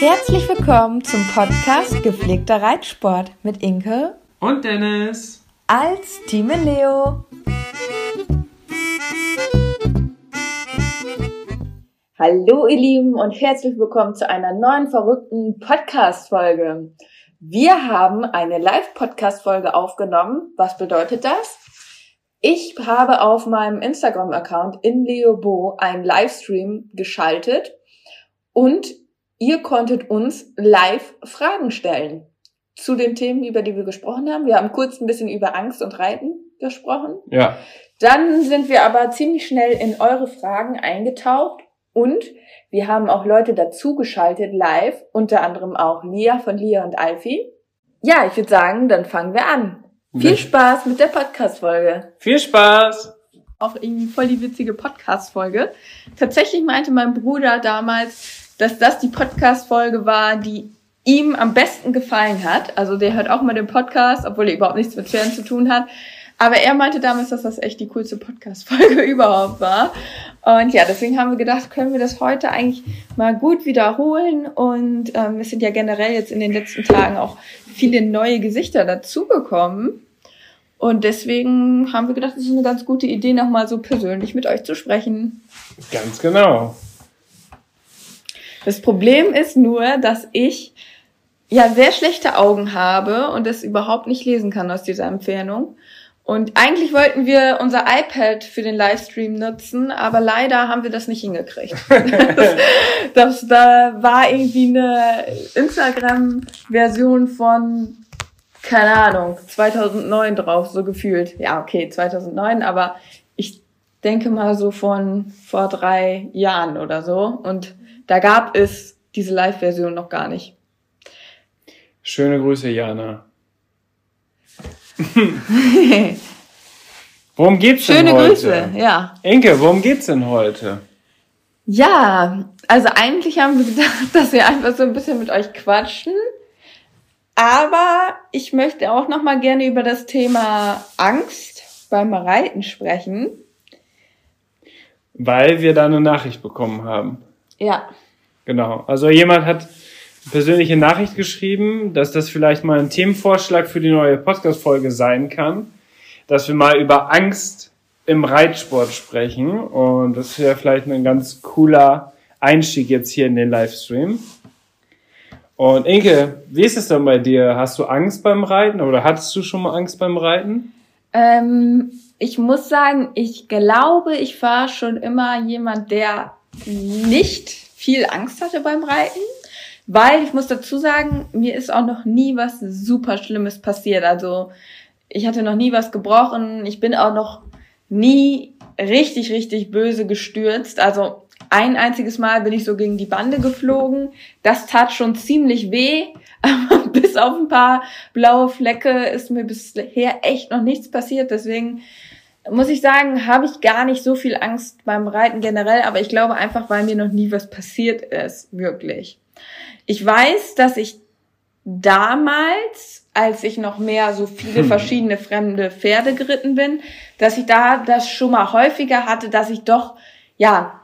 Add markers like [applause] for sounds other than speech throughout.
Herzlich willkommen zum Podcast Gepflegter Reitsport mit Inke und Dennis als Team Leo. Hallo ihr Lieben und herzlich willkommen zu einer neuen verrückten Podcast-Folge. Wir haben eine Live-Podcast-Folge aufgenommen. Was bedeutet das? Ich habe auf meinem Instagram-Account in Leobo einen Livestream geschaltet und ihr konntet uns live Fragen stellen zu den Themen, über die wir gesprochen haben. Wir haben kurz ein bisschen über Angst und Reiten gesprochen. Ja. Dann sind wir aber ziemlich schnell in eure Fragen eingetaucht und wir haben auch Leute dazugeschaltet live, unter anderem auch Lia von Lia und Alfie. Ja, ich würde sagen, dann fangen wir an. Viel Spaß mit der Podcast-Folge. Viel Spaß! Auch irgendwie voll die witzige Podcast-Folge. Tatsächlich meinte mein Bruder damals, dass das die Podcast-Folge war, die ihm am besten gefallen hat. Also der hört auch mal den Podcast, obwohl er überhaupt nichts mit Pferden zu tun hat. Aber er meinte damals, dass das echt die coolste Podcast-Folge [laughs] überhaupt war. Und ja, deswegen haben wir gedacht, können wir das heute eigentlich mal gut wiederholen. Und ähm, es sind ja generell jetzt in den letzten Tagen auch viele neue Gesichter dazugekommen. Und deswegen haben wir gedacht, es ist eine ganz gute Idee, nochmal so persönlich mit euch zu sprechen. Ganz genau. Das Problem ist nur, dass ich ja sehr schlechte Augen habe und das überhaupt nicht lesen kann aus dieser Entfernung. Und eigentlich wollten wir unser iPad für den Livestream nutzen, aber leider haben wir das nicht hingekriegt. das, [laughs] [laughs] das, da war irgendwie eine Instagram-Version von, keine Ahnung, 2009 drauf, so gefühlt. Ja, okay, 2009, aber ich denke mal so von vor drei Jahren oder so. Und da gab es diese Live-Version noch gar nicht. Schöne Grüße, Jana. [laughs] worum geht's Schöne denn heute? Schöne Grüße, ja. Enke, worum geht's denn heute? Ja, also eigentlich haben wir gedacht, [laughs] dass wir einfach so ein bisschen mit euch quatschen. Aber ich möchte auch noch mal gerne über das Thema Angst beim Reiten sprechen. Weil wir da eine Nachricht bekommen haben. Ja. Genau. Also jemand hat persönliche Nachricht geschrieben, dass das vielleicht mal ein Themenvorschlag für die neue Podcast-Folge sein kann, dass wir mal über Angst im Reitsport sprechen und das wäre vielleicht ein ganz cooler Einstieg jetzt hier in den Livestream. Und Inke, wie ist es denn bei dir? Hast du Angst beim Reiten oder hattest du schon mal Angst beim Reiten? Ähm, ich muss sagen, ich glaube, ich war schon immer jemand, der nicht viel Angst hatte beim Reiten. Weil ich muss dazu sagen, mir ist auch noch nie was super Schlimmes passiert. Also ich hatte noch nie was gebrochen. Ich bin auch noch nie richtig, richtig böse gestürzt. Also ein einziges Mal bin ich so gegen die Bande geflogen. Das tat schon ziemlich weh. [laughs] Aber bis auf ein paar blaue Flecke ist mir bisher echt noch nichts passiert. Deswegen muss ich sagen, habe ich gar nicht so viel Angst beim Reiten generell. Aber ich glaube einfach, weil mir noch nie was passiert ist. Wirklich. Ich weiß, dass ich damals, als ich noch mehr so viele hm. verschiedene fremde Pferde geritten bin, dass ich da das schon mal häufiger hatte, dass ich doch, ja,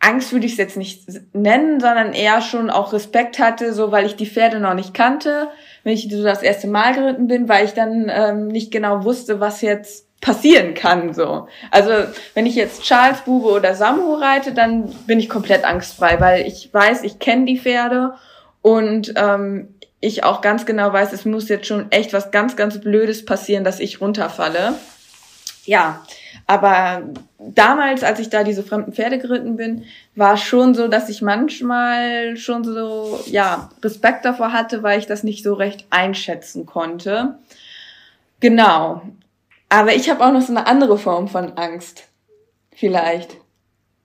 Angst würde ich es jetzt nicht nennen, sondern eher schon auch Respekt hatte, so weil ich die Pferde noch nicht kannte, wenn ich so das erste Mal geritten bin, weil ich dann ähm, nicht genau wusste, was jetzt passieren kann so. Also wenn ich jetzt Charles Bube oder Samu reite, dann bin ich komplett angstfrei, weil ich weiß, ich kenne die Pferde und ähm, ich auch ganz genau weiß, es muss jetzt schon echt was ganz, ganz Blödes passieren, dass ich runterfalle. Ja, aber damals, als ich da diese fremden Pferde geritten bin, war schon so, dass ich manchmal schon so, ja, Respekt davor hatte, weil ich das nicht so recht einschätzen konnte. Genau. Aber ich habe auch noch so eine andere Form von Angst. Vielleicht.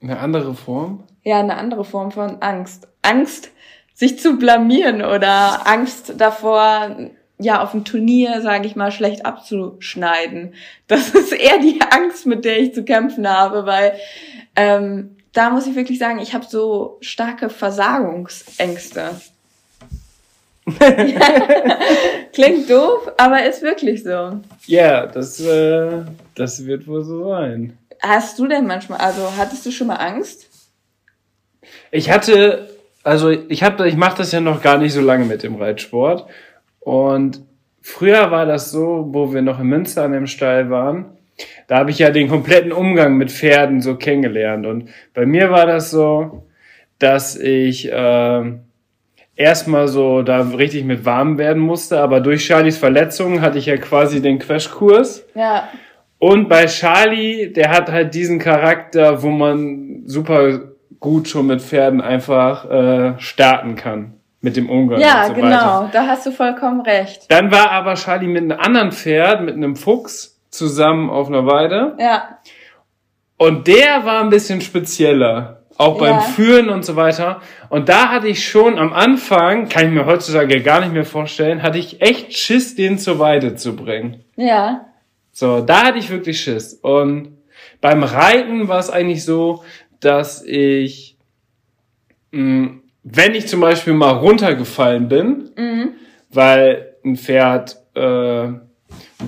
Eine andere Form? Ja, eine andere Form von Angst. Angst, sich zu blamieren oder Angst davor, ja, auf dem Turnier, sage ich mal, schlecht abzuschneiden. Das ist eher die Angst, mit der ich zu kämpfen habe, weil ähm, da muss ich wirklich sagen, ich habe so starke Versagungsängste. [laughs] Klingt doof, aber ist wirklich so. Ja, das, äh, das wird wohl so sein. Hast du denn manchmal, also hattest du schon mal Angst? Ich hatte, also ich habe, ich mache das ja noch gar nicht so lange mit dem Reitsport und früher war das so, wo wir noch in Münster an dem Stall waren, da habe ich ja den kompletten Umgang mit Pferden so kennengelernt und bei mir war das so, dass ich äh, erstmal so da richtig mit warm werden musste, aber durch Charlies Verletzung hatte ich ja quasi den Crashkurs. Ja. Und bei Charlie, der hat halt diesen Charakter, wo man super gut schon mit Pferden einfach äh, starten kann. Mit dem Umgang. Ja, und so genau, weiter. da hast du vollkommen recht. Dann war aber Charlie mit einem anderen Pferd, mit einem Fuchs, zusammen auf einer Weide. Ja. Und der war ein bisschen spezieller. Auch beim ja. Führen und so weiter. Und da hatte ich schon am Anfang, kann ich mir heutzutage gar nicht mehr vorstellen, hatte ich echt Schiss, den zur Weide zu bringen. Ja. So, da hatte ich wirklich Schiss. Und beim Reiten war es eigentlich so, dass ich, mh, mm, wenn ich zum Beispiel mal runtergefallen bin, mhm. weil ein Pferd äh, ein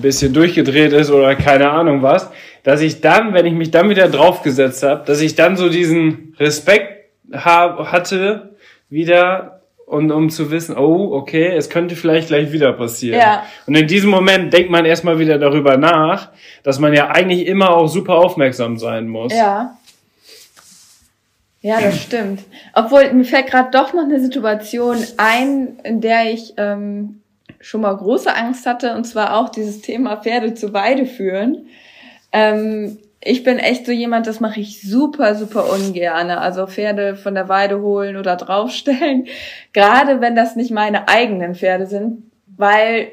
bisschen durchgedreht ist oder keine Ahnung was, dass ich dann, wenn ich mich dann wieder draufgesetzt habe, dass ich dann so diesen Respekt hab, hatte, wieder und um zu wissen, oh, okay, es könnte vielleicht gleich wieder passieren. Ja. Und in diesem Moment denkt man erstmal wieder darüber nach, dass man ja eigentlich immer auch super aufmerksam sein muss. Ja. Ja, das [clears throat] stimmt. Obwohl, mir fällt gerade doch noch eine Situation ein, in der ich ähm, schon mal große Angst hatte, und zwar auch dieses Thema Pferde zu Weide führen. Ähm, ich bin echt so jemand, das mache ich super, super ungerne. Also Pferde von der Weide holen oder draufstellen. [laughs] Gerade wenn das nicht meine eigenen Pferde sind, weil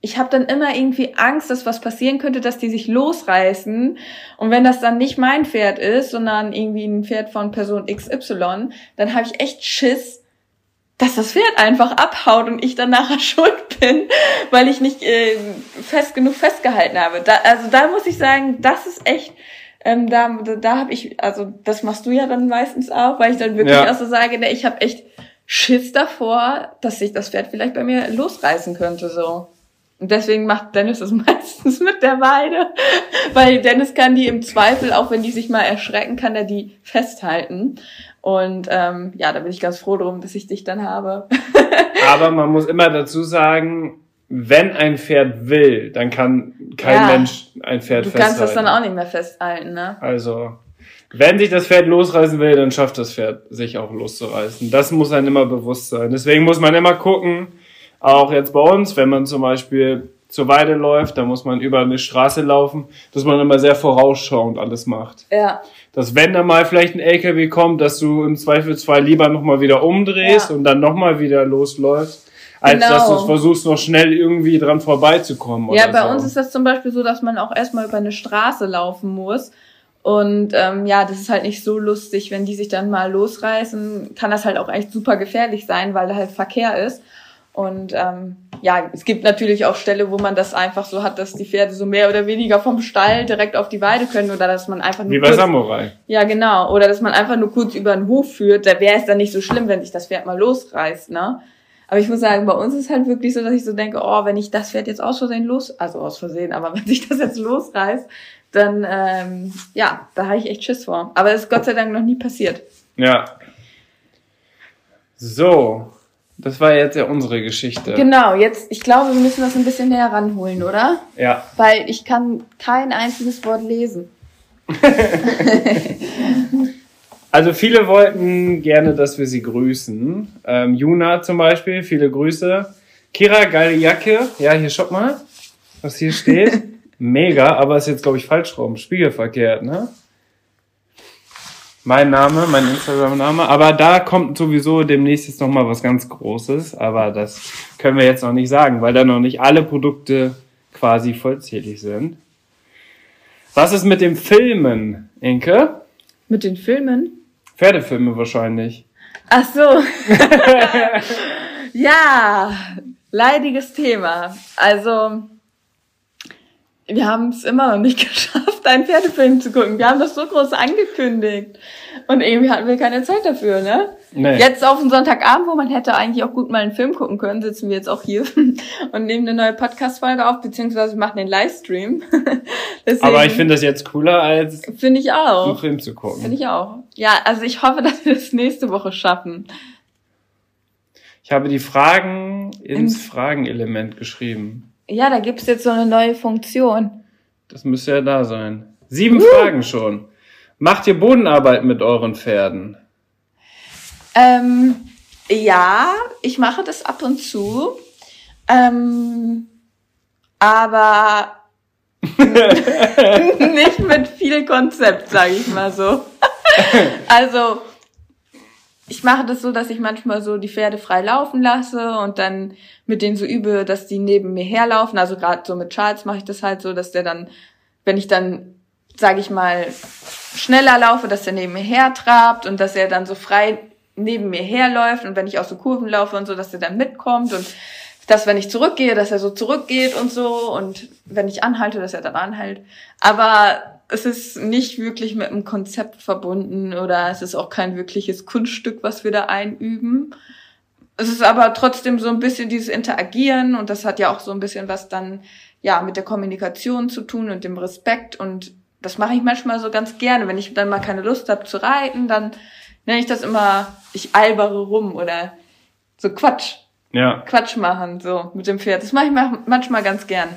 ich habe dann immer irgendwie Angst, dass was passieren könnte, dass die sich losreißen. Und wenn das dann nicht mein Pferd ist, sondern irgendwie ein Pferd von Person XY, dann habe ich echt Schiss, dass das Pferd einfach abhaut und ich dann nachher [laughs] schuld bin, weil ich nicht äh, fest genug festgehalten habe. Da, also da muss ich sagen, das ist echt, ähm, da, da, da habe ich, also das machst du ja dann meistens auch, weil ich dann wirklich ja. auch so sage, ne, ich habe echt Schiss davor, dass sich das Pferd vielleicht bei mir losreißen könnte so. Und deswegen macht Dennis das [laughs] meistens mit der Weide, weil Dennis kann die im Zweifel, auch wenn die sich mal erschrecken, kann er die festhalten. Und ähm, ja, da bin ich ganz froh drum, dass ich dich dann habe. [laughs] Aber man muss immer dazu sagen, wenn ein Pferd will, dann kann kein ja, Mensch ein Pferd du festhalten. Du kannst das dann auch nicht mehr festhalten, ne? Also, wenn sich das Pferd losreißen will, dann schafft das Pferd sich auch loszureißen. Das muss einem immer bewusst sein. Deswegen muss man immer gucken, auch jetzt bei uns, wenn man zum Beispiel zur Weide läuft, da muss man über eine Straße laufen, dass man immer sehr vorausschauend alles macht. Ja. Dass wenn da mal vielleicht ein LKW kommt, dass du im Zweifelsfall lieber nochmal wieder umdrehst ja. und dann nochmal wieder losläufst, als genau. dass du versuchst, noch schnell irgendwie dran vorbeizukommen. Ja, bei so. uns ist das zum Beispiel so, dass man auch erstmal über eine Straße laufen muss. Und ähm, ja, das ist halt nicht so lustig, wenn die sich dann mal losreißen, kann das halt auch echt super gefährlich sein, weil da halt Verkehr ist. Und ähm, ja, es gibt natürlich auch Stelle, wo man das einfach so hat, dass die Pferde so mehr oder weniger vom Stall direkt auf die Weide können oder dass man einfach nur wie bei kurz, Samurai. Ja, genau, oder dass man einfach nur kurz über den Hof führt. Da wäre es dann nicht so schlimm, wenn sich das Pferd mal losreißt, ne? Aber ich muss sagen, bei uns ist halt wirklich so, dass ich so denke, oh, wenn ich das Pferd jetzt aus Versehen los, also aus Versehen, aber [laughs] wenn sich das jetzt losreißt, dann ähm, ja, da habe ich echt Schiss vor. Aber das ist Gott sei Dank noch nie passiert. Ja. So, das war jetzt ja unsere Geschichte. Genau, jetzt, ich glaube, wir müssen das ein bisschen näher ranholen, oder? Ja. Weil ich kann kein einziges Wort lesen. [laughs] also viele wollten gerne, dass wir sie grüßen. Ähm, Juna zum Beispiel, viele Grüße. Kira, geile Jacke. Ja, hier schaut mal, was hier steht. [laughs] Mega, aber ist jetzt, glaube ich, falsch rum. Spiegelverkehrt, ne? Mein Name, mein Instagram-Name. Aber da kommt sowieso demnächst jetzt nochmal was ganz Großes. Aber das können wir jetzt noch nicht sagen, weil da noch nicht alle Produkte quasi vollzählig sind. Was ist mit dem Filmen, Inke? Mit den Filmen? Pferdefilme wahrscheinlich. Ach so. [laughs] ja, leidiges Thema. Also, wir haben es immer noch nicht [laughs] geschafft, einen Pferdefilm zu gucken. Wir haben das so groß angekündigt. Und irgendwie hatten wir keine Zeit dafür, ne? Nee. Jetzt auf einen Sonntagabend, wo man hätte eigentlich auch gut mal einen Film gucken können, sitzen wir jetzt auch hier [laughs] und nehmen eine neue Podcast-Folge auf, beziehungsweise machen den Livestream. [laughs] Aber ich finde das jetzt cooler, als finde ich auch. einen Film zu gucken. Finde ich auch. Ja, also ich hoffe, [laughs] dass wir das nächste Woche schaffen. Ich habe die Fragen ins In Fragenelement geschrieben. Ja, da gibt's jetzt so eine neue Funktion. Das müsste ja da sein. Sieben uh. Fragen schon. Macht ihr Bodenarbeit mit euren Pferden? Ähm, ja, ich mache das ab und zu. Ähm, aber [laughs] [laughs] nicht mit viel Konzept, sage ich mal so. [laughs] also ich mache das so, dass ich manchmal so die Pferde frei laufen lasse und dann mit denen so übe, dass die neben mir herlaufen. Also gerade so mit Charles mache ich das halt so, dass der dann, wenn ich dann, sage ich mal, schneller laufe, dass er neben mir hertrabt und dass er dann so frei neben mir herläuft und wenn ich aus so Kurven laufe und so, dass er dann mitkommt und dass wenn ich zurückgehe, dass er so zurückgeht und so und wenn ich anhalte, dass er dann anhält. Aber es ist nicht wirklich mit einem Konzept verbunden oder es ist auch kein wirkliches Kunststück, was wir da einüben. Es ist aber trotzdem so ein bisschen dieses Interagieren und das hat ja auch so ein bisschen was dann ja mit der Kommunikation zu tun und dem Respekt und das mache ich manchmal so ganz gerne. Wenn ich dann mal keine Lust habe zu reiten, dann nenne ich das immer, ich albere rum oder so Quatsch. Ja. Quatsch machen, so mit dem Pferd. Das mache ich manchmal ganz gern.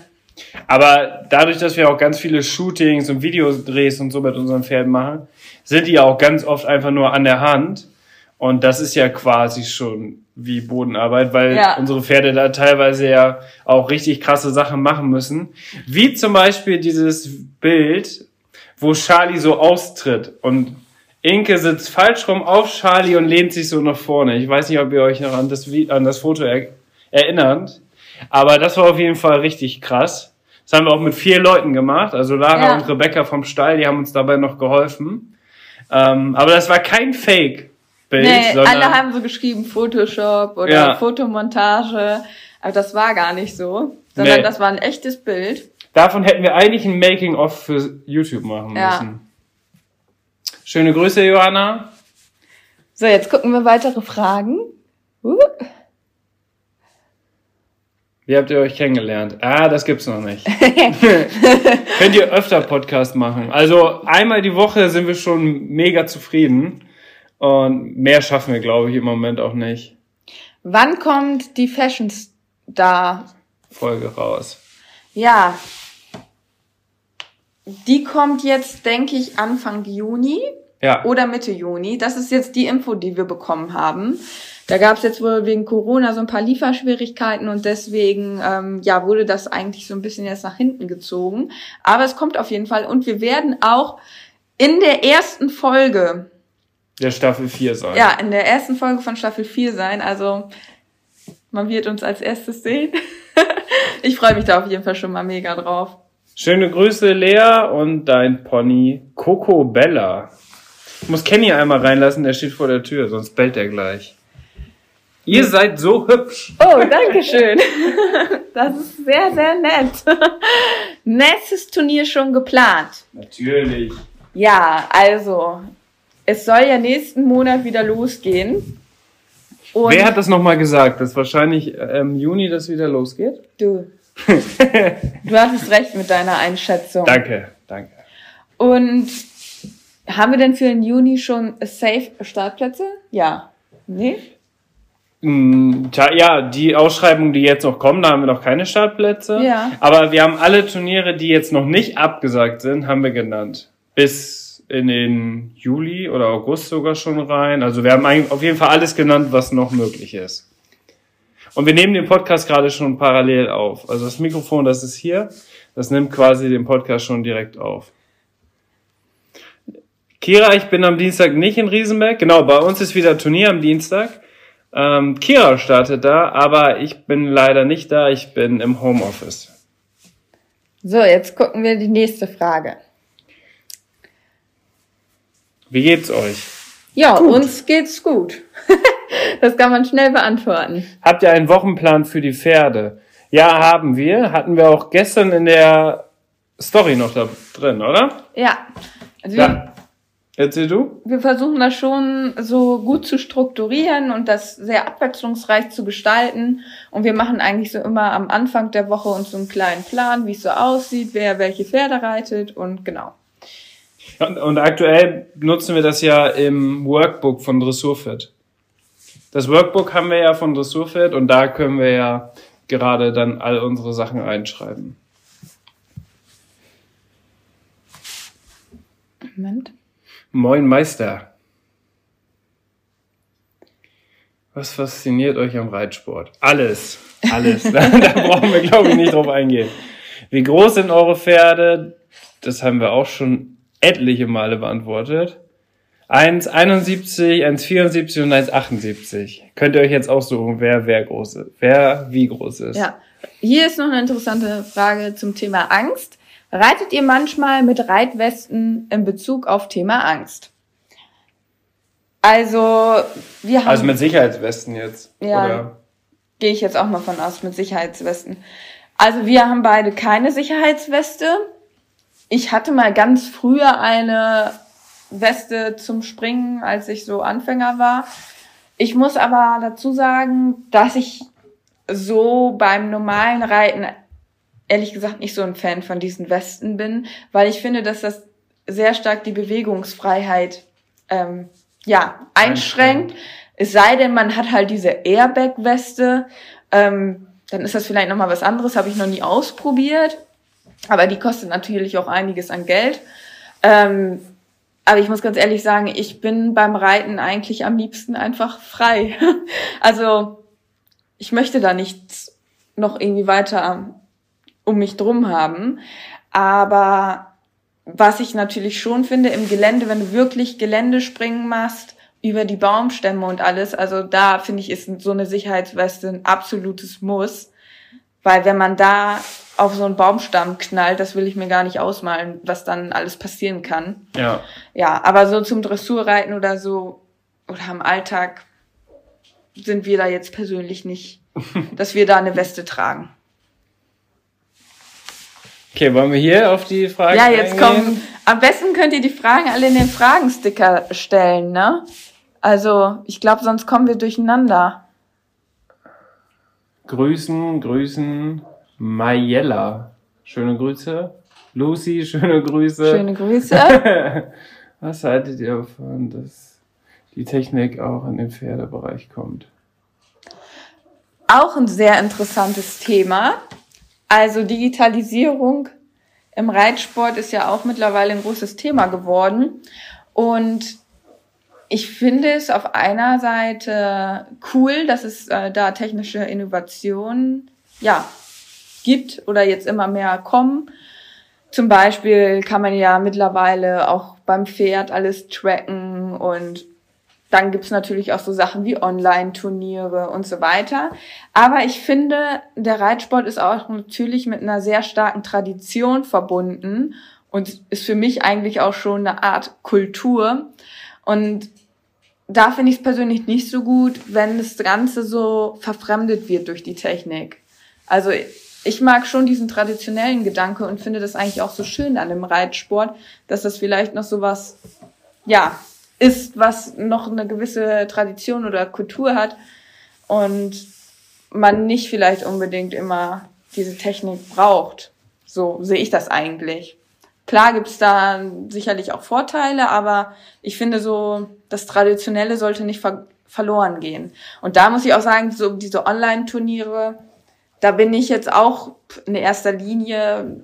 Aber dadurch, dass wir auch ganz viele Shootings und Videodrehs und so mit unseren Pferden machen, sind die auch ganz oft einfach nur an der Hand. Und das ist ja quasi schon wie Bodenarbeit, weil ja. unsere Pferde da teilweise ja auch richtig krasse Sachen machen müssen. Wie zum Beispiel dieses Bild, wo Charlie so austritt und Inke sitzt falsch rum auf Charlie und lehnt sich so nach vorne. Ich weiß nicht, ob ihr euch noch an das, an das Foto er erinnert. Aber das war auf jeden Fall richtig krass. Das haben wir auch mit vier Leuten gemacht. Also Lara ja. und Rebecca vom Stall, die haben uns dabei noch geholfen. Ähm, aber das war kein Fake-Bild. Nee, alle haben so geschrieben Photoshop oder ja. Fotomontage. Aber das war gar nicht so. Sondern nee. das war ein echtes Bild. Davon hätten wir eigentlich ein Making-of für YouTube machen ja. müssen. Schöne Grüße, Johanna. So, jetzt gucken wir weitere Fragen. Uh. Wie habt ihr euch kennengelernt? Ah, das gibt's noch nicht. [laughs] Könnt ihr öfter Podcast machen. Also einmal die Woche sind wir schon mega zufrieden. Und mehr schaffen wir, glaube ich, im Moment auch nicht. Wann kommt die Fashion Star Folge raus? Ja, die kommt jetzt, denke ich, Anfang Juni ja. oder Mitte Juni. Das ist jetzt die Info, die wir bekommen haben. Da gab es jetzt wohl wegen Corona so ein paar Lieferschwierigkeiten und deswegen ähm, ja wurde das eigentlich so ein bisschen jetzt nach hinten gezogen. Aber es kommt auf jeden Fall und wir werden auch in der ersten Folge der Staffel 4 sein. Ja, in der ersten Folge von Staffel 4 sein. Also man wird uns als erstes sehen. [laughs] ich freue mich da auf jeden Fall schon mal mega drauf. Schöne Grüße, Lea, und dein Pony Coco Bella. Ich muss Kenny einmal reinlassen, der steht vor der Tür, sonst bellt er gleich. Ihr seid so hübsch. Oh, danke schön. [laughs] Das ist sehr, sehr nett. [laughs] Nächstes Turnier schon geplant. Natürlich. Ja, also, es soll ja nächsten Monat wieder losgehen. Und Wer hat das nochmal gesagt, dass wahrscheinlich im ähm, Juni das wieder losgeht? Du [laughs] du hattest recht mit deiner Einschätzung. Danke, danke. Und haben wir denn für den Juni schon safe Startplätze? Ja. Nee? Mm, ja, die Ausschreibungen, die jetzt noch kommen, da haben wir noch keine Startplätze. Ja. Aber wir haben alle Turniere, die jetzt noch nicht abgesagt sind, haben wir genannt. Bis in den Juli oder August sogar schon rein. Also wir haben auf jeden Fall alles genannt, was noch möglich ist. Und wir nehmen den Podcast gerade schon parallel auf. Also das Mikrofon, das ist hier, das nimmt quasi den Podcast schon direkt auf. Kira, ich bin am Dienstag nicht in Riesenberg. Genau, bei uns ist wieder Turnier am Dienstag. Ähm, Kira startet da, aber ich bin leider nicht da. Ich bin im Homeoffice. So, jetzt gucken wir die nächste Frage. Wie geht's euch? Ja, gut. uns geht's gut. [laughs] das kann man schnell beantworten. Habt ihr einen Wochenplan für die Pferde? Ja, haben wir. Hatten wir auch gestern in der Story noch da drin, oder? Ja. Also ja. Erzähl du? Wir versuchen das schon so gut zu strukturieren und das sehr abwechslungsreich zu gestalten. Und wir machen eigentlich so immer am Anfang der Woche uns so einen kleinen Plan, wie es so aussieht, wer welche Pferde reitet und genau. Und, und aktuell nutzen wir das ja im Workbook von Dressurfit. Das Workbook haben wir ja von Dressurfit und da können wir ja gerade dann all unsere Sachen einschreiben. Moment. Moin Meister. Was fasziniert euch am Reitsport? Alles. Alles. da, [laughs] da brauchen wir, glaube ich, nicht drauf eingehen. Wie groß sind eure Pferde? Das haben wir auch schon etliche Male beantwortet. 1,71, 1,74 und 1,78. Könnt ihr euch jetzt aussuchen, wer wer groß ist, wer wie groß ist. Ja. Hier ist noch eine interessante Frage zum Thema Angst. Reitet ihr manchmal mit Reitwesten in Bezug auf Thema Angst? Also, wir haben. Also mit Sicherheitswesten jetzt. Ja. Gehe ich jetzt auch mal von aus, mit Sicherheitswesten. Also, wir haben beide keine Sicherheitsweste. Ich hatte mal ganz früher eine Weste zum Springen, als ich so Anfänger war. Ich muss aber dazu sagen, dass ich so beim normalen Reiten ehrlich gesagt nicht so ein Fan von diesen Westen bin, weil ich finde, dass das sehr stark die Bewegungsfreiheit ähm, ja einschränkt. Es sei denn, man hat halt diese Airbag-Weste, ähm, dann ist das vielleicht noch mal was anderes. Habe ich noch nie ausprobiert, aber die kostet natürlich auch einiges an Geld. Ähm, aber ich muss ganz ehrlich sagen, ich bin beim Reiten eigentlich am liebsten einfach frei. [laughs] also ich möchte da nichts noch irgendwie weiter um mich drum haben. Aber was ich natürlich schon finde im Gelände, wenn du wirklich Geländespringen machst, über die Baumstämme und alles, also da finde ich, ist so eine Sicherheitsweste ein absolutes Muss. Weil wenn man da auf so einen Baumstamm knallt, das will ich mir gar nicht ausmalen, was dann alles passieren kann. Ja. Ja, aber so zum Dressurreiten oder so, oder im Alltag sind wir da jetzt persönlich nicht, [laughs] dass wir da eine Weste tragen. Okay, wollen wir hier auf die Fragen Ja, jetzt eingehen? kommen. Am besten könnt ihr die Fragen alle in den Fragensticker stellen, ne? Also, ich glaube, sonst kommen wir durcheinander. Grüßen, grüßen, Mayella. Schöne Grüße. Lucy, schöne Grüße. Schöne Grüße. [laughs] Was haltet ihr davon, dass die Technik auch in den Pferdebereich kommt? Auch ein sehr interessantes Thema. Also Digitalisierung im Reitsport ist ja auch mittlerweile ein großes Thema geworden. Und ich finde es auf einer Seite cool, dass es äh, da technische Innovationen ja, gibt oder jetzt immer mehr kommen. Zum Beispiel kann man ja mittlerweile auch beim Pferd alles tracken und dann gibt's natürlich auch so Sachen wie Online-Turniere und so weiter. Aber ich finde, der Reitsport ist auch natürlich mit einer sehr starken Tradition verbunden und ist für mich eigentlich auch schon eine Art Kultur. Und da finde ich es persönlich nicht so gut, wenn das Ganze so verfremdet wird durch die Technik. Also ich mag schon diesen traditionellen Gedanke und finde das eigentlich auch so schön an dem Reitsport, dass das vielleicht noch so was, ja, ist, was noch eine gewisse Tradition oder Kultur hat und man nicht vielleicht unbedingt immer diese Technik braucht. So sehe ich das eigentlich. Klar gibt's da sicherlich auch Vorteile, aber ich finde so, das Traditionelle sollte nicht ver verloren gehen. Und da muss ich auch sagen, so diese Online-Turniere, da bin ich jetzt auch in erster Linie,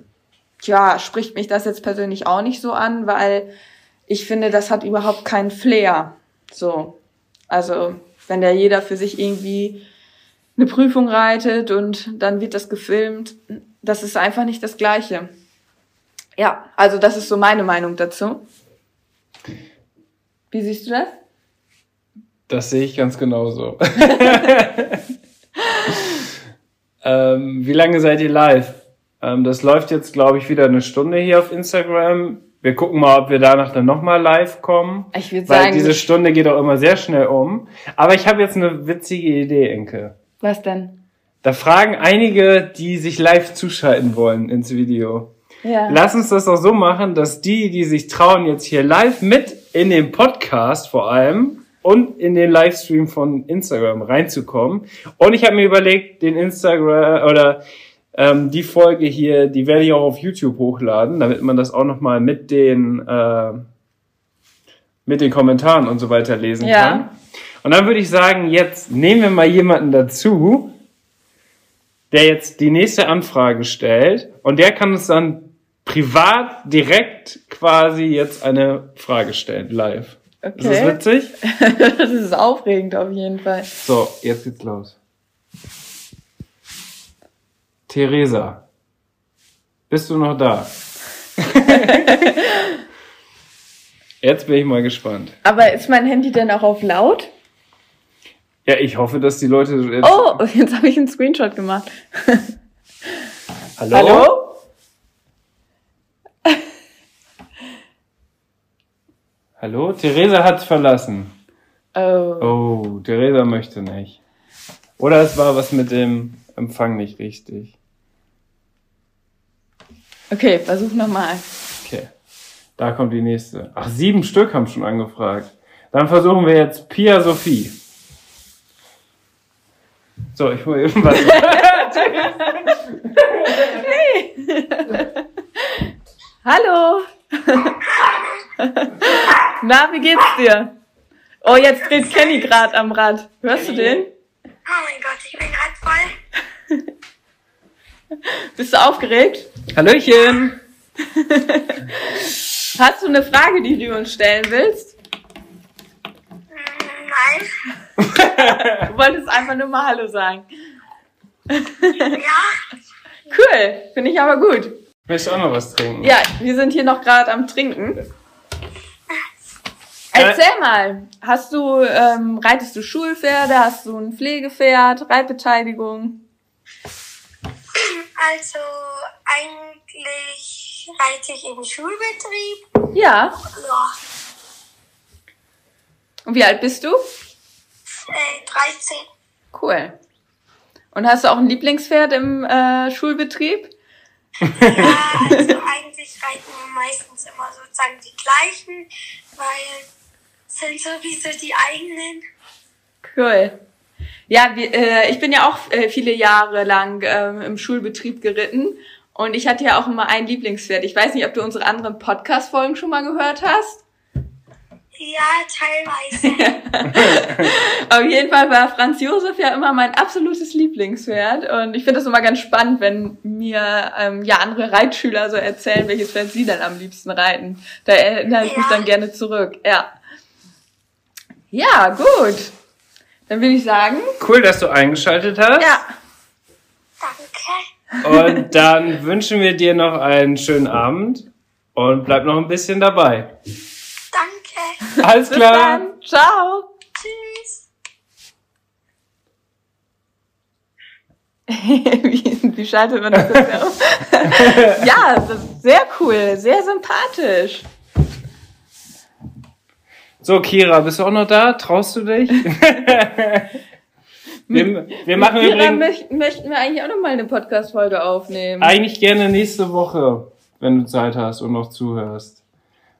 ja, spricht mich das jetzt persönlich auch nicht so an, weil ich finde, das hat überhaupt keinen Flair. So. Also, wenn da jeder für sich irgendwie eine Prüfung reitet und dann wird das gefilmt, das ist einfach nicht das Gleiche. Ja, also das ist so meine Meinung dazu. Wie siehst du das? Das sehe ich ganz genauso. [laughs] [laughs] ähm, wie lange seid ihr live? Ähm, das läuft jetzt, glaube ich, wieder eine Stunde hier auf Instagram Wir gucken mal, ob wir danach dann nochmal live kommen. Ich würde Weil sagen, diese Stunde geht auch immer sehr schnell um. Aber ich habe jetzt eine witzige Idee, Enke. was denn? Da fragen einige, die sich live zuschalten wollen ins Video. Ja. Lass uns das doch so machen, dass die, die sich trauen, jetzt hier live mit in den Podcast vor allem und in den Livestream von Instagram reinzukommen. Und ich habe mir überlegt, den Instagram oder ähm, die Folge hier, die werde ich auch auf YouTube hochladen, damit man das auch nochmal mit den äh, mit den Kommentaren und so weiter lesen Ja. kann. Und dann würde ich sagen, jetzt nehmen wir mal jemanden dazu, der jetzt die nächste Anfrage stellt und der kann uns dann privat direkt quasi jetzt eine Frage stellen, live. Ist das Okay. witzig? [laughs] das ist aufregend auf jeden Fall. So, jetzt geht's los. Theresa, bist du noch da? [laughs] jetzt bin ich mal gespannt. Aber ist mein Handy denn auch auf laut? Ja, ich hoffe, dass die Leute jetzt... Oh, jetzt habe ich einen Screenshot gemacht. [laughs] Hallo? Hallo? [laughs] Hallo? Theresa hat's verlassen. Oh. Oh, Theresa möchte nicht. Oder es war was mit dem Empfang nicht richtig. Okay, versuch nochmal. Okay. Da kommt die nächste. Ach, sieben Stück haben schon angefragt. Dann versuchen wir jetzt Pia Sophie. So, ich hole eben was. [laughs] Hallo. Na, wie geht's dir? Oh, jetzt dreht Kenny gerade am Rad. Hörst du den? Oh mein Gott, ich bin gerade voll. [laughs] Bist du aufgeregt? Hallöchen! [laughs] Hast du eine Frage, die du uns stellen willst? Nein. Du wolltest einfach nur mal Hallo sagen. Ja. [laughs] Cool, finde ich aber gut. Möchtest du auch noch was trinken? Ja, wir sind hier noch gerade am Trinken. Erzähl mal, hast du, ähm, reitest du Schulpferde, hast du ein Pflegepferd, Reitbeteiligung? Also eigentlich reite ich im Schulbetrieb. Ja. Ja. Und wie alt bist du? Äh, 13. Cool. Und hast du auch ein Lieblingspferd im äh, Schulbetrieb? Ja, [laughs] also eigentlich reiten wir meistens immer sozusagen die gleichen, weil es sind sowieso die eigenen. Cool. Ja, wir, äh, ich bin ja auch äh, viele Jahre lang ähm, im Schulbetrieb geritten und ich hatte ja auch immer ein Lieblingspferd. Ich weiß nicht, ob du unsere anderen Podcast-Folgen schon mal gehört hast. Ja, teilweise. [laughs] Auf jeden Fall war Franz Josef ja immer mein absolutes Lieblingspferd und ich finde das immer ganz spannend, wenn mir ähm, ja andere Reitschüler so erzählen, welches Pferd sie dann am liebsten reiten. Da erinnere ich mich Ja. dann gerne zurück. Ja. Ja, gut. Dann würde ich sagen, Cool, dass du eingeschaltet hast. ja, Danke. Und dann wünschen wir dir noch einen schönen Abend und bleib noch ein bisschen dabei. Danke. Alles bis klar. dann. Ciao. Tschüss. [laughs] wie, wie schaltet man das jetzt auf? [laughs] ja, das ist sehr cool, sehr sympathisch. So, Kira, bist du auch noch da? Traust du dich? [laughs] wir, wir machen Kira übrigens möcht, möchten wir eigentlich auch noch mal eine Podcast-Folge aufnehmen. eigentlich gerne nächste Woche, wenn du Zeit hast und noch zuhörst.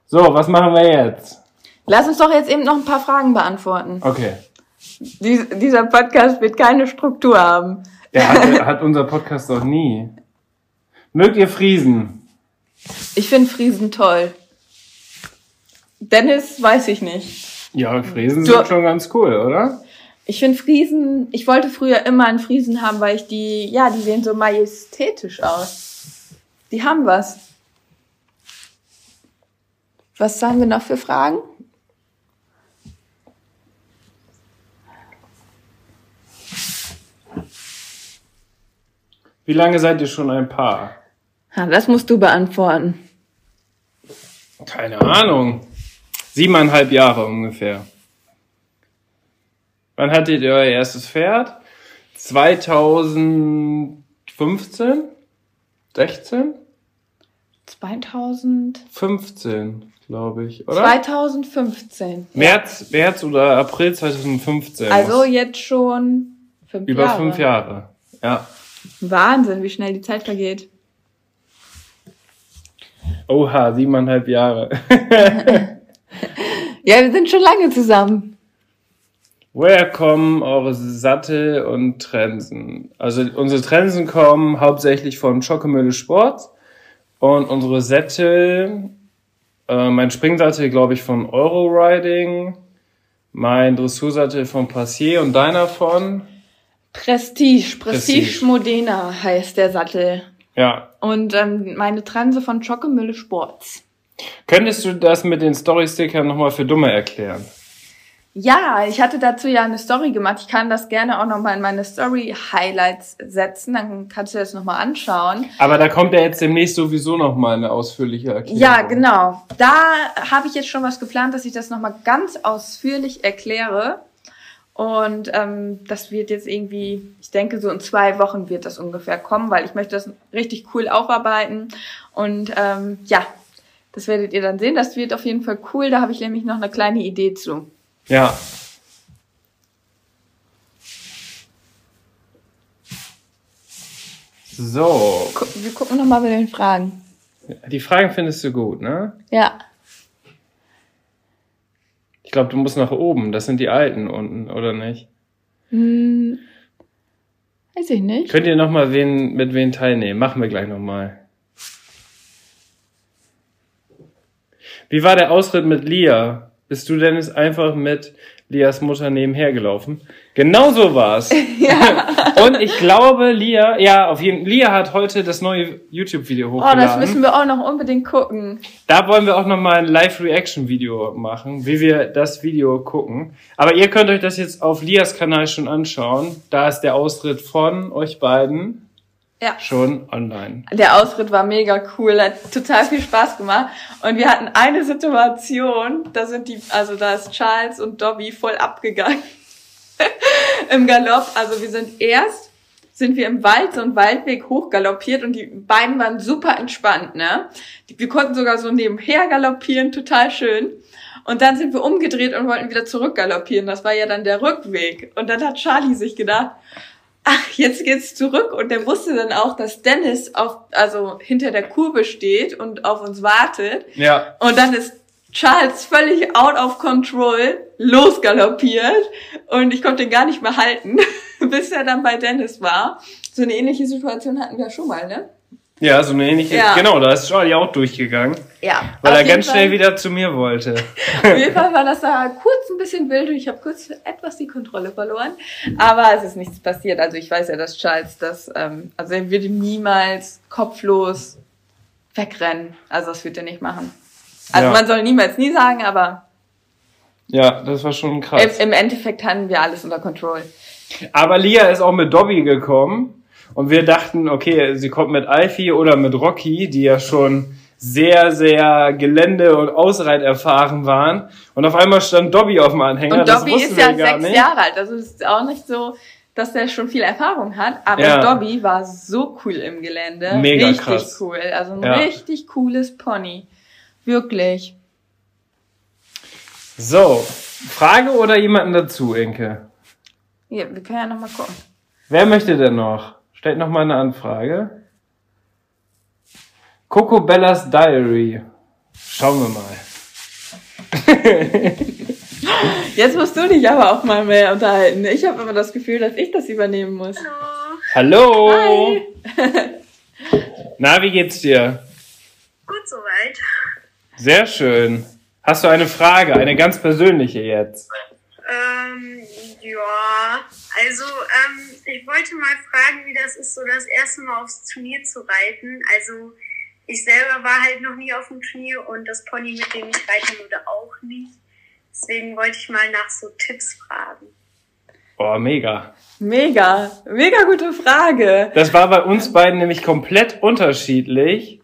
So, was machen wir jetzt? Lass uns doch jetzt eben noch ein paar Fragen beantworten. Okay. Dies, dieser Podcast wird keine Struktur haben. Ja, hat, hat unser Podcast doch nie. Mögt ihr Friesen? Ich finde Friesen toll. Dennis weiß ich nicht. Ja, Friesen Du- sind schon ganz cool, oder? Ich finde Friesen, ich wollte früher immer einen Friesen haben, weil ich die, ja, die sehen so majestätisch aus. Die haben was. Was haben wir noch für Fragen? Wie lange seid ihr schon ein Paar? Ja, das musst du beantworten. Keine Ahnung. Siebeneinhalb Jahre ungefähr. Wann hattet ihr euer erstes Pferd? 2015? 16? 2000, 15, glaube ich, oder? 2015. März, März oder April 2015. Also jetzt schon fünf über Jahre. fünf Jahre. Ja. Wahnsinn, wie schnell die Zeit vergeht. Oha, siebeneinhalb Jahre. [laughs] Ja, wir sind schon lange zusammen. Woher kommen eure Sattel und Trensen? Also unsere Trensen kommen hauptsächlich von Schokemühle Sport und unsere Sättel, äh, mein Springsattel glaube ich von Euroriding, mein Dressursattel von Passier und deiner von? Prestige, Prestige, Prestige. Modena heißt der Sattel. Ja. Und ähm, meine Transe von Schockemülle Sports. Könntest du das mit den Story-Stickern nochmal für Dumme erklären? Ja, ich hatte dazu ja eine Story gemacht. Ich kann das gerne auch nochmal in meine Story-Highlights setzen. Dann kannst du das nochmal anschauen. Aber da kommt ja jetzt demnächst sowieso nochmal eine ausführliche Erklärung. Ja, genau. Da habe ich jetzt schon was geplant, dass ich das nochmal ganz ausführlich erkläre. Und ähm, das wird jetzt irgendwie, ich denke, so in zwei Wochen wird das ungefähr kommen, weil ich möchte das richtig cool aufarbeiten. Und ähm, ja, das werdet ihr dann sehen. Das wird auf jeden Fall cool. Da habe ich nämlich noch eine kleine Idee zu. Ja. So, wir gucken nochmal bei den Fragen. die Fragen findest du gut, ne? Ja. Ich glaube, du musst nach oben. Das sind die alten unten, oder nicht? Hm, weiß ich nicht. Könnt ihr noch mal wen, mit wen teilnehmen? Machen wir gleich noch Wie war der Ausritt mit Lia? Bist du denn jetzt einfach mit Lias Mutter nebenher gelaufen? Genau so war's. [laughs] Und ich glaube, Lia, ja, auf jeden Lia hat heute das neue YouTube-Video Oh, hochgeladen. das müssen wir auch noch unbedingt gucken. Da wollen wir auch noch mal ein Live-Reaction-Video machen, wie wir das Video gucken. Aber ihr könnt euch das jetzt auf Lias Kanal schon anschauen. Da ist der Austritt von euch beiden Ja. schon online. Der Ausritt war mega cool, hat total viel Spaß gemacht. Und wir hatten eine Situation, da sind die, also da ist Charles und Dobby voll abgegangen [laughs] im Galopp. Also wir sind erst, sind wir im Wald, so einen Waldweg hochgaloppiert und die beiden waren super entspannt, ne? Wir konnten sogar so nebenher galoppieren, total schön. Und dann sind wir umgedreht und wollten wieder zurück galoppieren. Das war ja dann der Rückweg. Und dann hat Charlie sich gedacht, ach, jetzt geht's zurück. Und der wusste dann auch, dass Dennis auf, also hinter der Kurve steht und auf uns wartet. Ja. Und dann ist Charles völlig out of control losgaloppiert und ich konnte ihn gar nicht mehr halten, [laughs] bis er dann bei Dennis war. So eine ähnliche Situation hatten wir schon mal, ne? Ja, so eine ähnliche. Ja. Genau, da ist Charlie auch durchgegangen, Ja. weil er ganz Fall- schnell wieder zu mir wollte. [laughs] Auf jeden Fall war das da kurz ein bisschen wild und ich habe kurz etwas die Kontrolle verloren. Aber es ist nichts passiert. Also ich weiß ja, dass Charles das, ähm, also er würde niemals kopflos wegrennen. Also das wird er nicht machen. Also Ja. man soll niemals nie sagen, aber Ja, das war schon krass. im Endeffekt hatten wir alles unter Kontrolle. Aber Lia ist auch mit Dobby gekommen und wir dachten, okay, sie kommt mit Alfie oder mit Rocky, die ja schon sehr, sehr Gelände- und Ausreit erfahren waren. Und auf einmal stand Dobby auf dem Anhänger. Und Dobby ist ja sechs nicht. Jahre alt. Also es ist auch nicht so, dass er schon viel Erfahrung hat. Aber Ja. Dobby war so cool im Gelände. Mega richtig krass. cool. Also ein Ja. richtig cooles Pony. Wirklich. So, Frage oder jemanden dazu, Inke? Ja, wir können ja nochmal gucken. Wer möchte denn noch? Stellt noch mal eine Anfrage. Coco Bellas Diary. Schauen wir mal. [laughs] Jetzt musst du dich aber auch mal mehr unterhalten. Ich habe immer das Gefühl, dass ich das übernehmen muss. Hallo. Hallo! Hi. Na, wie geht's dir? Gut soweit. Sehr schön. Hast du eine Frage, eine ganz persönliche jetzt? Ähm, ja, also ähm, ich wollte mal fragen, wie das ist, so das erste Mal aufs Turnier zu reiten. Also ich selber war halt noch nie auf dem Turnier und das Pony, mit dem ich reiten würde, auch nicht. Deswegen wollte ich mal nach so Tipps fragen. Oh, mega. Mega, mega gute Frage. Das war bei uns beiden nämlich komplett unterschiedlich.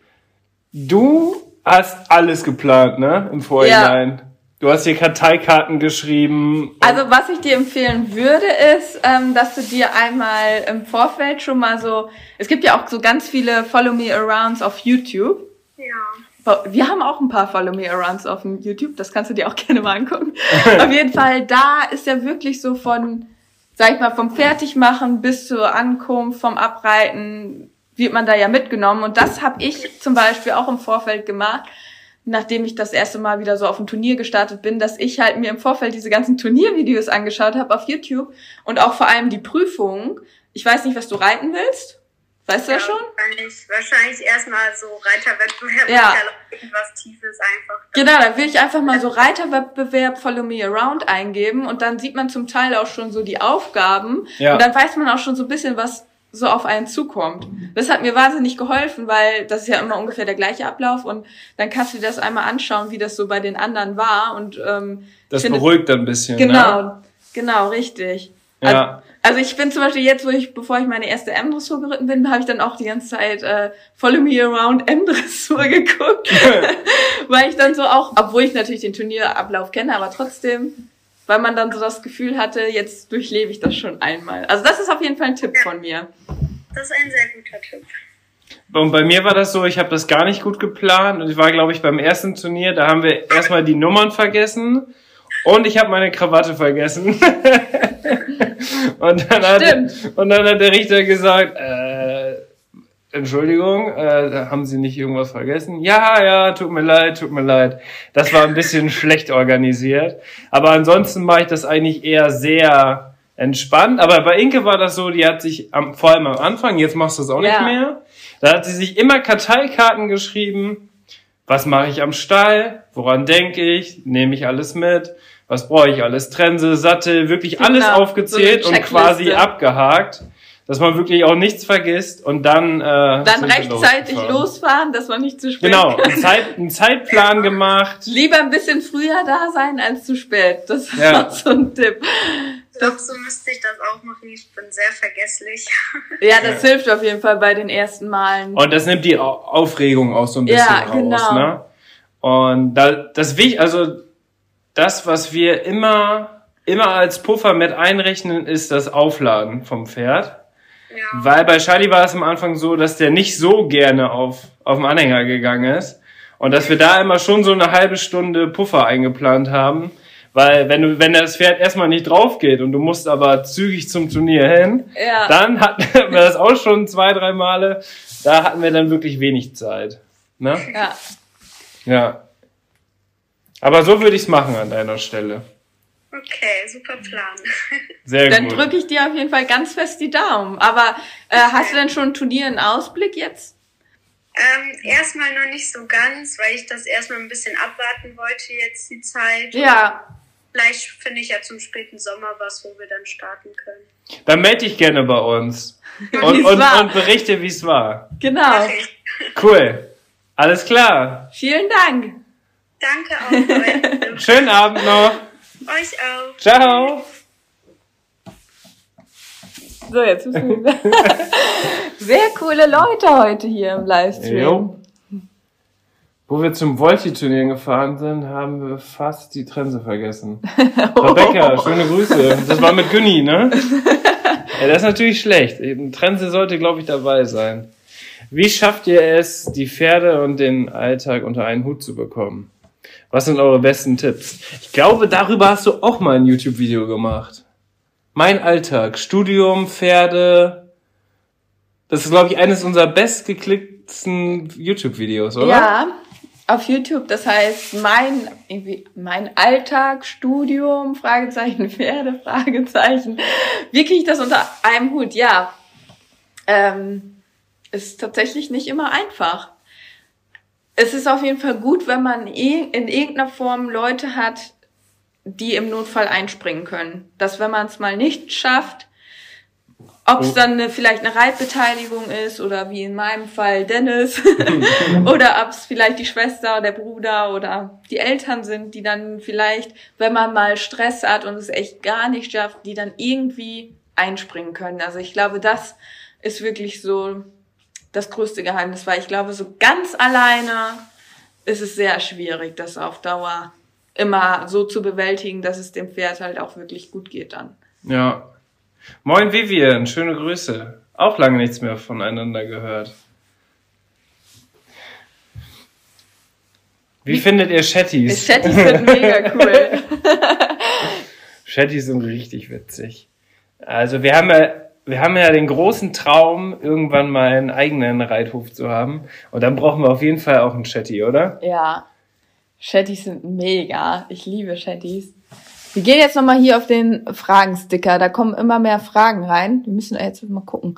Du hast alles geplant, ne? Im Vorhinein. Du hast dir Karteikarten geschrieben. Also was ich dir empfehlen würde, ist, ähm, dass du dir einmal im Vorfeld schon mal so, es gibt ja auch so ganz viele Follow Me Arounds auf YouTube. Ja. Wir haben auch ein paar Follow Me Arounds auf dem YouTube, das kannst du dir auch [laughs] gerne mal angucken. auf jeden Fall, da ist ja wirklich so von, sag ich mal, vom Fertigmachen bis zur Ankunft, vom Abreiten, wird man da ja mitgenommen. Und das habe ich zum Beispiel auch im Vorfeld gemacht, nachdem ich das erste Mal wieder so auf ein Turnier gestartet bin, dass ich halt mir im Vorfeld diese ganzen Turniervideos angeschaut habe auf YouTube und auch vor allem die Prüfungen. Ich weiß nicht, was du reiten willst. Weißt du ja, das schon? Wahrscheinlich, wahrscheinlich erstmal so Reiterwettbewerb, Ja. irgendwas Tiefes einfach. Genau, dann will ich einfach mal so Reiterwettbewerb Follow Me Around eingeben und dann sieht man zum Teil auch schon so die Aufgaben Ja. und dann weiß man auch schon so ein bisschen, was so auf einen zukommt. Das hat mir wahnsinnig geholfen, weil das ist ja immer ungefähr der gleiche Ablauf und dann kannst du dir das einmal anschauen, wie das so bei den anderen war und ähm, Das finde- beruhigt dann ein bisschen. Genau, Ne? genau, richtig. Ja. Also ich bin zum Beispiel jetzt, wo ich, bevor ich meine erste M-Dressur geritten bin, habe ich dann auch die ganze Zeit äh, Follow Me Around M-Dressur [laughs] geguckt. [laughs] weil ich dann so auch, obwohl ich natürlich den Turnierablauf kenne, aber trotzdem, weil man dann so das Gefühl hatte, jetzt durchlebe ich das schon einmal. Also das ist auf jeden Fall ein Tipp von mir. Das ist ein sehr guter Tipp. Und bei mir war das so, ich habe das gar nicht gut geplant und ich war, glaube ich, beim ersten Turnier, da haben wir erstmal die Nummern vergessen und ich habe meine Krawatte vergessen. [laughs] und, dann hat, Stimmt. und dann hat der Richter gesagt, äh, Entschuldigung, äh, haben Sie nicht irgendwas vergessen? Ja, ja, tut mir leid, tut mir leid. Das war ein bisschen [laughs] schlecht organisiert. Aber ansonsten mache ich das eigentlich eher sehr entspannt. Aber bei Inke war das so, die hat sich am, vor allem am Anfang, jetzt machst du es auch Ja. nicht mehr, da hat sie sich immer Karteikarten geschrieben. Was mache ich am Stall? Woran denke ich? Nehme ich alles mit? Was brauche ich alles? Trense, Sattel, wirklich alles Genau, aufgezählt so und quasi abgehakt, dass man wirklich auch nichts vergisst und dann äh, Dann rechtzeitig losfahren, dass man nicht zu spät Genau, kommt. einen, Zeit, einen Zeitplan gemacht. Lieber ein bisschen früher da sein als zu spät. Das ist Ja. so ein Tipp. Ich glaube, so müsste ich das auch machen. Ich bin sehr vergesslich. Ja, das hilft auf jeden Fall bei den ersten Malen. Und das nimmt die Au- Aufregung auch so ein bisschen Ja, raus. genau. Ne? Und da, das wichtig, also das, was wir immer, immer als Puffer mit einrechnen, ist das Aufladen vom Pferd. Ja. Weil bei Charlie war es am Anfang so, dass der nicht so gerne auf, auf den Anhänger gegangen ist. Und dass wir da immer schon so eine halbe Stunde Puffer eingeplant haben. Weil wenn du, wenn das Pferd erstmal nicht drauf geht und du musst aber zügig zum Turnier hin, Ja. dann hatten [laughs] wir das auch schon zwei, drei Male. Da hatten wir dann wirklich wenig Zeit. Ne? Ja. Ja. Aber so würde ich es machen an deiner Stelle. Okay, super Plan. [laughs] Sehr Dann gut. drücke ich dir auf jeden Fall ganz fest die Daumen. Aber äh, hast du denn schon ein Turnier in Ausblick jetzt? Ähm, erstmal noch nicht so ganz, weil ich das erstmal ein bisschen abwarten wollte jetzt die Zeit. Ja. Vielleicht finde ich ja zum späten Sommer was, wo wir dann starten können. Dann melde dich gerne bei uns. [laughs] Und, und, und berichte, wie es war. Genau. Okay. Cool. Alles klar. Vielen Dank. Danke auch. [laughs] Schönen Abend noch. Euch auch. Ciao. So, jetzt müssen wir. [laughs] Sehr coole Leute heute hier im Livestream. Jo. Wo wir zum Volti-Turnier gefahren sind, haben wir fast die Trense vergessen. [laughs] Rebecca, schöne Grüße. Das war mit Günni, ne? [laughs] Ja, das ist natürlich schlecht. Eine Trense sollte, glaube ich, dabei sein. Wie schafft ihr es, die Pferde und den Alltag unter einen Hut zu bekommen? Was sind eure besten Tipps? Ich glaube, darüber hast du auch mal ein YouTube-Video gemacht. Mein Alltag, Studium, Pferde. Das ist, glaube ich, eines unserer bestgeklicktsten YouTube-Videos, oder? Ja, auf YouTube. Das heißt, mein, irgendwie, mein Alltag, Studium, Fragezeichen, Pferde, [laughs] Fragezeichen. Wie kriege ich das unter einem Hut? Ja, ähm, ist tatsächlich nicht immer einfach. Es ist auf jeden Fall gut, wenn man i- in irgendeiner Form Leute hat, die im Notfall einspringen können. Dass wenn man es mal nicht schafft, ob es Oh. dann eine, vielleicht eine Reitbeteiligung ist oder wie in meinem Fall Dennis [laughs] oder ob es vielleicht die Schwester, der Bruder oder die Eltern sind, die dann vielleicht, wenn man mal Stress hat und es echt gar nicht schafft, die dann irgendwie einspringen können. Also ich glaube, das ist wirklich so das größte Geheimnis, weil ich glaube, so ganz alleine ist es sehr schwierig, das auf Dauer immer so zu bewältigen, dass es dem Pferd halt auch wirklich gut geht dann. Ja. Moin Vivian, schöne Grüße. Auch lange nichts mehr voneinander gehört. Wie, findet ihr Shetties? Shetties sind mega cool. [laughs] Shetties sind richtig witzig. Also wir haben ja, wir haben ja den großen Traum, irgendwann mal einen eigenen Reithof zu haben. Und dann brauchen wir auf jeden Fall auch einen Shetty, oder? Ja. Shetties sind mega. Ich liebe Shetties. Wir gehen jetzt nochmal hier auf den Fragensticker. Da kommen immer mehr Fragen rein. Wir müssen jetzt mal gucken.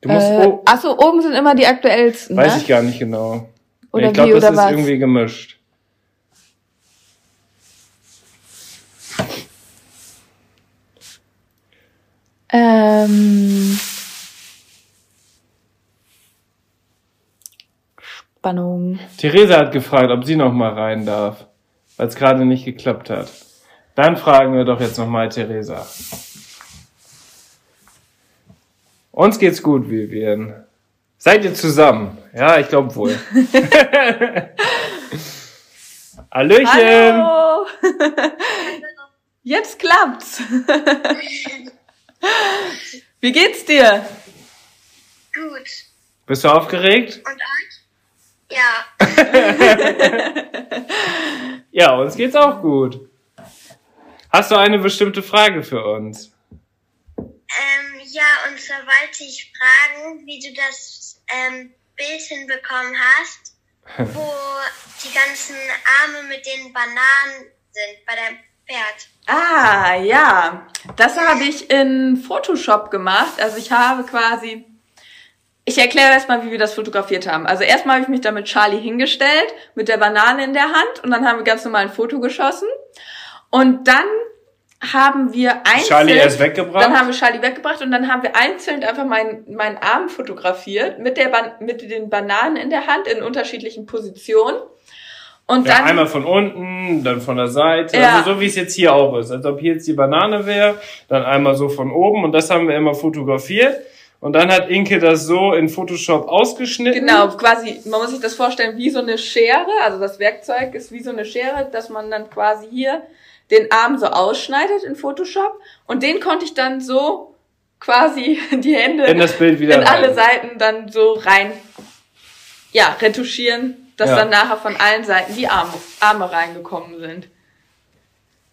Du musst Äh, oh, achso, oben sind immer die aktuellsten. weiß ne? ich gar nicht genau. Oder ich glaube, das oder ist was? irgendwie gemischt. Ähm, Spannung. Theresa hat gefragt, ob sie noch mal rein darf, weil es gerade nicht geklappt hat. Dann fragen wir doch jetzt noch mal Theresa. Uns geht's gut, Vivian. Seid ihr zusammen? Ja, ich glaube wohl. [laughs] Hallöchen! Hallo! [laughs] Jetzt klappt's. [laughs] Wie geht's dir? Gut. Bist du aufgeregt? Und euch? Ja. [laughs] Ja, uns geht's auch gut. Hast du eine bestimmte Frage für uns? Ähm, ja, und zwar wollte ich fragen, wie du das ähm, Bild hinbekommen hast, [laughs] wo die ganzen Arme mit den Bananen sind bei deinem Pferd. Ah, ja. Das habe ich in Photoshop gemacht. Also ich habe quasi. Ich erkläre erstmal, wie wir das fotografiert haben. Also erstmal habe ich mich da mit Charlie hingestellt, mit der Banane in der Hand und dann haben wir ganz normal ein Foto geschossen. Und dann haben wir einzeln... Charlie erst weggebracht? Dann haben wir Charlie weggebracht und dann haben wir einzeln einfach meinen, meinen Arm fotografiert mit, der Ban mit den Bananen in der Hand in unterschiedlichen Positionen. Und Ja, dann einmal von unten, dann von der Seite. Ja. Also so wie es jetzt hier auch ist. Als ob hier jetzt die Banane wäre, dann einmal so von oben und das haben wir immer fotografiert. Und dann hat Inke das so in Photoshop ausgeschnitten. Genau, quasi, man muss sich das vorstellen wie so eine Schere, also das Werkzeug ist wie so eine Schere, dass man dann quasi hier den Arm so ausschneidet in Photoshop und den konnte ich dann so quasi [laughs] die Hände In das Bild wieder in alle rein. Seiten dann so rein, ja, retuschieren, dass Ja. dann nachher von allen Seiten die Arme, Arme reingekommen sind.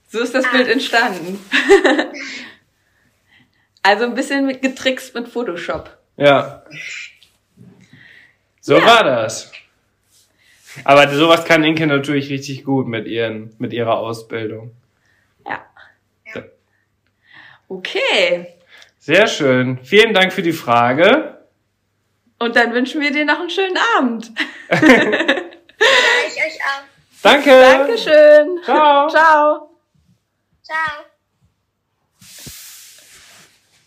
So ist das Bild entstanden. [laughs] also ein bisschen mit, getrickst mit Photoshop. Ja. So Ja. war das. Aber sowas kann Inke natürlich richtig gut mit ihren, mit ihrer Ausbildung. Ja. Ja. Okay. Sehr schön. Vielen Dank für die Frage. Und dann wünschen wir dir noch einen schönen Abend. Ich euch auch. Danke. Dankeschön. Ciao. Ciao. Ciao.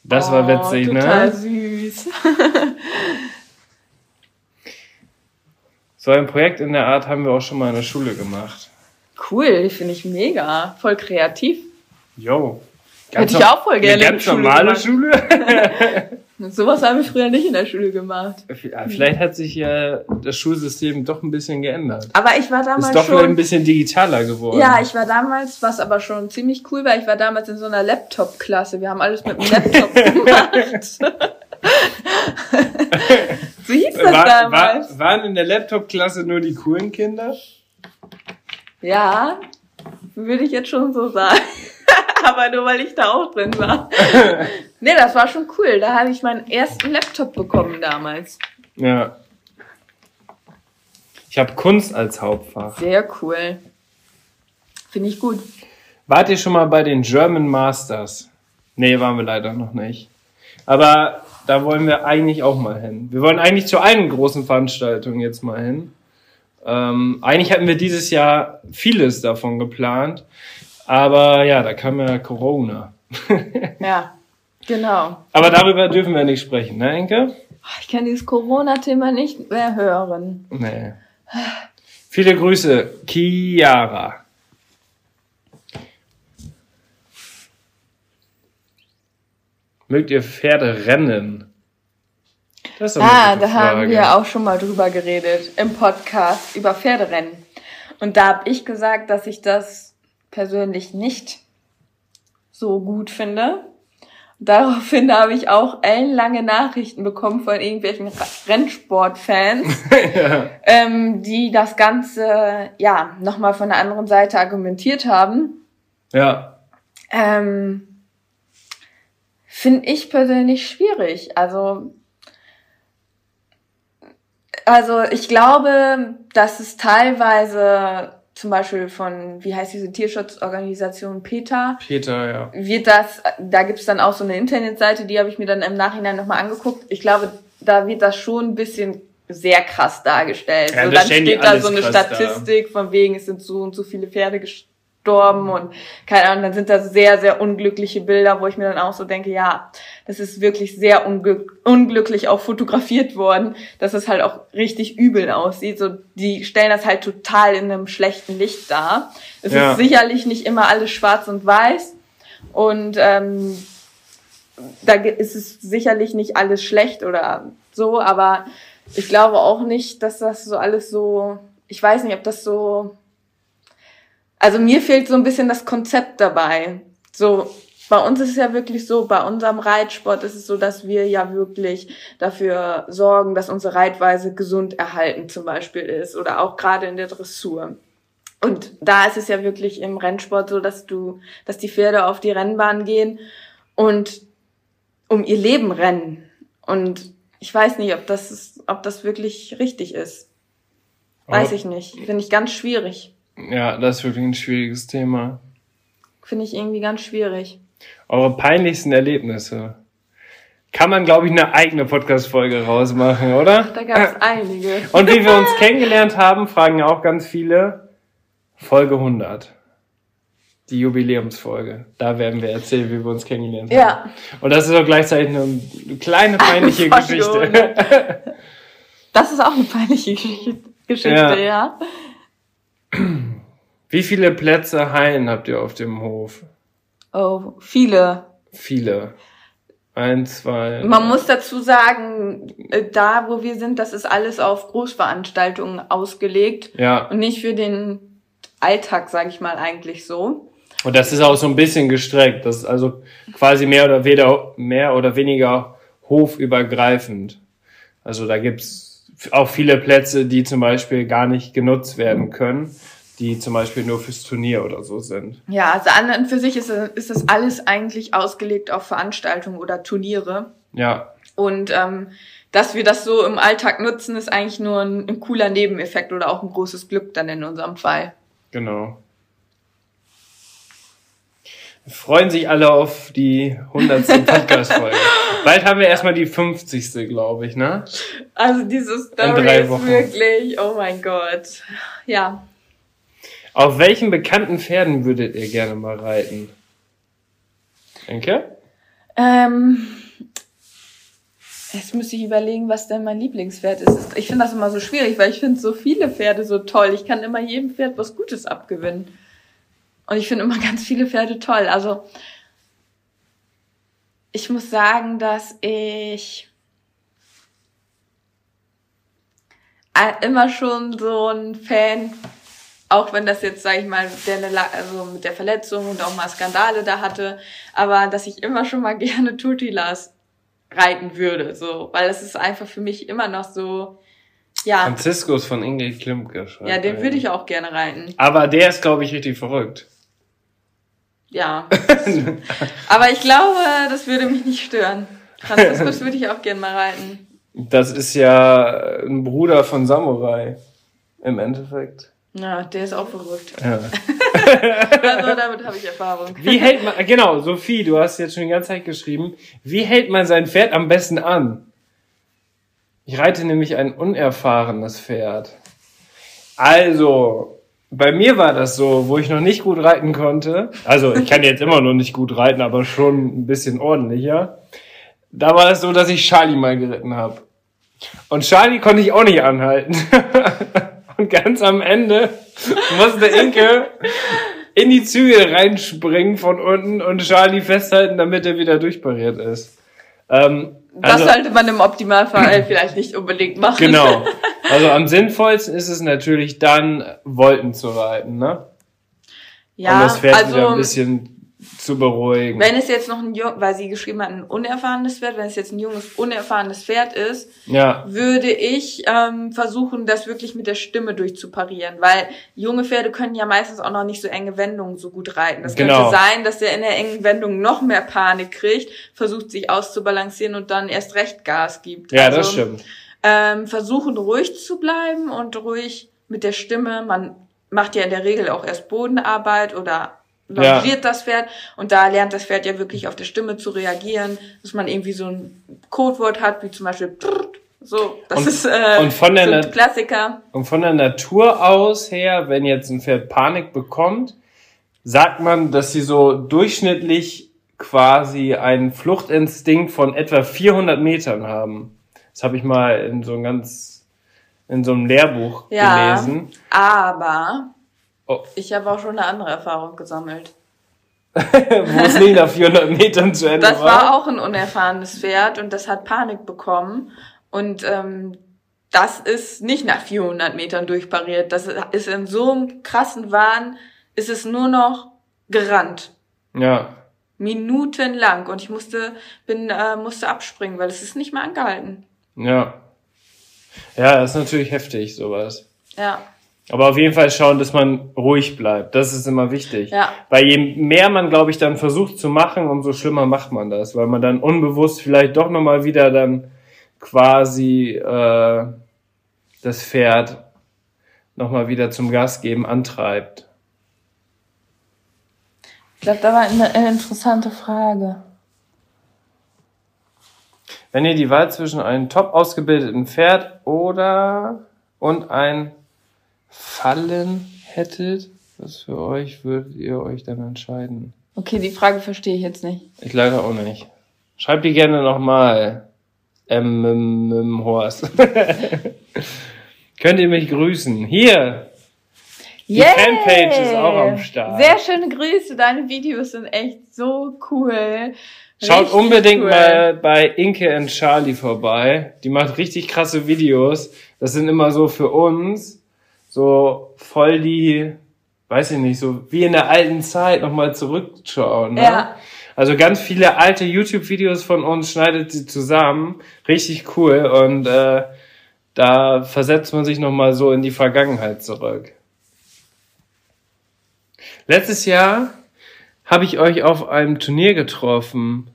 Das war witzig, oh, total ne? süß. So ein Projekt in der Art haben wir auch schon mal in der Schule gemacht. Cool, finde ich mega. Voll kreativ. Jo. Hätte ich auch voll gerne Eine in ganz der Schule normale gemacht. Schule. [laughs] Sowas haben wir früher nicht in der Schule gemacht. Vielleicht hat sich ja das Schulsystem doch ein bisschen geändert. Aber ich war damals Ist doch vielleicht ein schon. bisschen digitaler geworden. Ja, ich war damals, was aber schon ziemlich cool war, ich war damals in so einer Laptop-Klasse. Wir haben alles mit dem Laptop [laughs] gemacht. [laughs] so hieß das war, damals. war, waren in der Laptop-Klasse nur die coolen Kinder? Ja, würde ich jetzt schon so sagen. [laughs] Aber nur weil ich da auch drin war. [laughs] nee, das war schon cool. Da habe ich meinen ersten Laptop bekommen damals. Ja. Ich habe Kunst als Hauptfach. Sehr cool. Finde ich gut. Wart ihr schon mal bei den German Masters? Nee, waren wir leider noch nicht. Aber da wollen wir eigentlich auch mal hin. Wir wollen eigentlich zu allen großen Veranstaltungen jetzt mal hin. Ähm, eigentlich hatten wir dieses Jahr vieles davon geplant. Aber ja, da kam ja Corona. [laughs] Ja, genau. Aber darüber dürfen wir nicht sprechen, ne, Enke? Ich kann dieses Corona-Thema nicht mehr hören. Nee. Viele Grüße, Chiara. Mögt ihr Pferde rennen? Das ist Ah, da haben wir auch schon mal drüber geredet im Podcast über Pferderennen. Und da habe ich gesagt, dass ich das persönlich nicht so gut finde. Daraufhin habe ich auch ellenlange Nachrichten bekommen von irgendwelchen Rennsportfans, [laughs] ja. ähm, die das Ganze ja nochmal von der anderen Seite argumentiert haben. Ja. Ähm, Finde ich persönlich schwierig. Also also ich glaube, dass es teilweise zum Beispiel von, wie heißt diese Tierschutzorganisation PETA? PETA, ja. Wird das, da gibt's dann auch so eine Internetseite, die habe ich mir dann im Nachhinein nochmal angeguckt. Ich glaube, da wird das schon ein bisschen sehr krass dargestellt. Ja, so, dann steht da so eine Statistik da. von wegen, es sind so und so viele Pferde gestorben gestorben und keine Ahnung, dann sind da sehr, sehr unglückliche Bilder, wo ich mir dann auch so denke, ja, das ist wirklich sehr unglück unglücklich auch fotografiert worden, dass es halt auch richtig übel aussieht. So, die stellen das halt total in einem schlechten Licht dar. Es ja. ist sicherlich nicht immer alles schwarz und weiß und ähm, da ist es sicherlich nicht alles schlecht oder so, aber ich glaube auch nicht, dass das so alles so, ich weiß nicht, ob das so also mir fehlt so ein bisschen das Konzept dabei. So, bei uns ist es ja wirklich so, bei unserem Reitsport ist es so, dass wir ja wirklich dafür sorgen, dass unsere Reitweise gesund erhalten zum Beispiel ist oder auch gerade in der Dressur. Und da ist es ja wirklich im Rennsport so, dass du, dass die Pferde auf die Rennbahn gehen und um ihr Leben rennen. Und ich weiß nicht, ob das, ist, ob das wirklich richtig ist. Weiß ich nicht. Finde ich ganz schwierig. Ja, das ist wirklich ein schwieriges Thema. Finde ich irgendwie ganz schwierig. Eure peinlichsten Erlebnisse. Kann man, glaube ich, eine eigene Podcast-Folge rausmachen, oder? Da gab es einige. Und wie wir uns [laughs] kennengelernt haben, fragen ja auch ganz viele. Folge 100. Die Jubiläumsfolge. Da werden wir erzählen, wie wir uns kennengelernt haben. Ja. Und das ist auch gleichzeitig eine kleine peinliche [laughs] Geschichte. [laughs] Das ist auch eine peinliche Geschichte, ja. ja. Wie viele Plätze Haien habt ihr auf dem Hof? Oh, viele. Viele. Ein, zwei. Man muss dazu sagen, äh, da wo wir sind, das ist alles auf Großveranstaltungen ausgelegt. Ja. Und nicht für den Alltag, sage ich mal, eigentlich so. Und das ist auch so ein bisschen gestreckt. Das ist also quasi mehr oder weniger, mehr oder weniger hofübergreifend. Also da gibt's auch viele Plätze, die zum Beispiel gar nicht genutzt werden können, die zum Beispiel nur fürs Turnier oder so sind. Ja, also an und für sich ist, ist das alles eigentlich ausgelegt auf Veranstaltungen oder Turniere. Ja. Und ähm, dass wir das so im Alltag nutzen, ist eigentlich nur ein, ein cooler Nebeneffekt oder auch ein großes Glück dann in unserem Fall. Genau freuen sich alle auf die 100. Podcast-Folge. [laughs] Bald haben wir erstmal die 50. glaube ich, ne? Also diese Story ist Wochen. wirklich, oh mein Gott. Ja. Auf welchen bekannten Pferden würdet ihr gerne mal reiten? Enke? Ähm, jetzt müsste ich überlegen, was denn mein Lieblingspferd ist. Ich finde das immer so schwierig, weil ich finde so viele Pferde so toll. Ich kann immer jedem Pferd was Gutes abgewinnen. Und ich finde immer ganz viele Pferde toll. Also ich muss sagen, dass ich immer schon so ein Fan, auch wenn das jetzt, sage ich mal, der, also mit der Verletzung und auch mal Skandale da hatte, aber dass ich immer schon mal [laughs] gerne Tutilas reiten würde, so, weil das ist einfach für mich immer noch so, ja. Franziskus von Ingrid Klimke. Ja, den würde ich auch gerne reiten. Aber der ist, glaube ich, richtig verrückt ja. [laughs] Aber ich glaube, das würde mich nicht stören. Franziskus [laughs] würde ich auch gern mal reiten. Das ist ja ein Bruder von Samurai. Im Endeffekt. Ja, der ist auch verrückt. Ja. [laughs] also damit habe ich Erfahrung. Wie hält man, genau, Sophie, du hast jetzt schon die ganze Zeit geschrieben, wie hält man sein Pferd am besten an? Ich reite nämlich ein unerfahrenes Pferd. Also, bei mir war das so, wo ich noch nicht gut reiten konnte. Also ich kann jetzt immer noch nicht gut reiten, aber schon ein bisschen ordentlicher. Da war es so, dass ich Charlie mal geritten habe. Und Charlie konnte ich auch nicht anhalten. [laughs] Und ganz am Ende musste Inke in die Züge reinspringen von unten und Charlie festhalten, damit er wieder durchpariert ist. Ähm, das also, sollte man im Optimalfall [clears throat] vielleicht nicht unbedingt machen. Genau. [laughs] Also am sinnvollsten ist es natürlich dann, Wolken zu reiten, ne? Ja, um das Pferd also, wieder ein bisschen zu beruhigen. Wenn es jetzt noch ein jung, weil sie geschrieben hat, ein unerfahrenes Pferd, wenn es jetzt ein junges, unerfahrenes Pferd ist, ja. würde ich ähm, versuchen, das wirklich mit der Stimme durchzuparieren, weil junge Pferde können ja meistens auch noch nicht so enge Wendungen so gut reiten. Das Genau. könnte sein, dass der in der engen Wendung noch mehr Panik kriegt, versucht sich auszubalancieren und dann erst recht Gas gibt. Ja, Also, das stimmt. Ähm, versuchen ruhig zu bleiben und ruhig mit der Stimme. Man macht ja in der Regel auch erst Bodenarbeit oder Ja. longiert das Pferd und da lernt das Pferd ja wirklich auf der Stimme zu reagieren, dass man irgendwie so ein Codewort hat, wie zum Beispiel so, das Und- ist äh, und von der so Klassiker. Und von der Natur aus her, wenn jetzt ein Pferd Panik bekommt, sagt man, dass sie so durchschnittlich quasi einen Fluchtinstinkt von etwa 400 Metern haben. Das habe ich mal in so einem ganz, in so einem Lehrbuch Ja. gelesen. Aber Oh. ich habe auch schon eine andere Erfahrung gesammelt. [laughs] wo es nicht nach 400 Metern zu Ende Das war. war auch ein unerfahrenes Pferd und das hat Panik bekommen. Und ähm, das ist nicht nach 400 Metern durchpariert. Das ist in so einem krassen Wahn, ist es nur noch gerannt. Ja. Minutenlang. Und ich musste, bin, äh, musste abspringen, weil es ist nicht mehr angehalten. Ja. Ja, das ist natürlich heftig, sowas. Ja. Aber auf jeden Fall schauen, dass man ruhig bleibt. Das ist immer wichtig. Ja. Weil je mehr man, glaube ich, dann versucht zu machen, umso schlimmer macht man das. Weil man dann unbewusst vielleicht doch nochmal wieder dann quasi äh, das Pferd nochmal wieder zum Gas geben antreibt. Ich glaube, da war eine interessante Frage. Wenn ihr die Wahl zwischen einem top ausgebildeten Pferd oder und ein Fallen hättet, was für euch würdet ihr euch dann entscheiden? Okay, die Frage verstehe ich jetzt nicht. Ich leider auch nicht. Schreibt die gerne nochmal. Ähm, ähm, ähm, Horst. [laughs] Könnt ihr mich grüßen? Hier! Die Fanpage ist auch am Start. Sehr schöne Grüße. Deine Videos sind echt so cool. Schaut Richtig unbedingt cool. mal bei Inke and Charlie vorbei. Die macht richtig krasse Videos. Das sind immer so für uns so voll die, weiß ich nicht, so wie in der alten Zeit nochmal zurückschauen. Ne? Ja. Also ganz viele alte YouTube-Videos von uns schneidet sie zusammen. Richtig cool. Und äh, da versetzt man sich nochmal so in die Vergangenheit zurück. Letztes Jahr habe ich euch auf einem Turnier getroffen.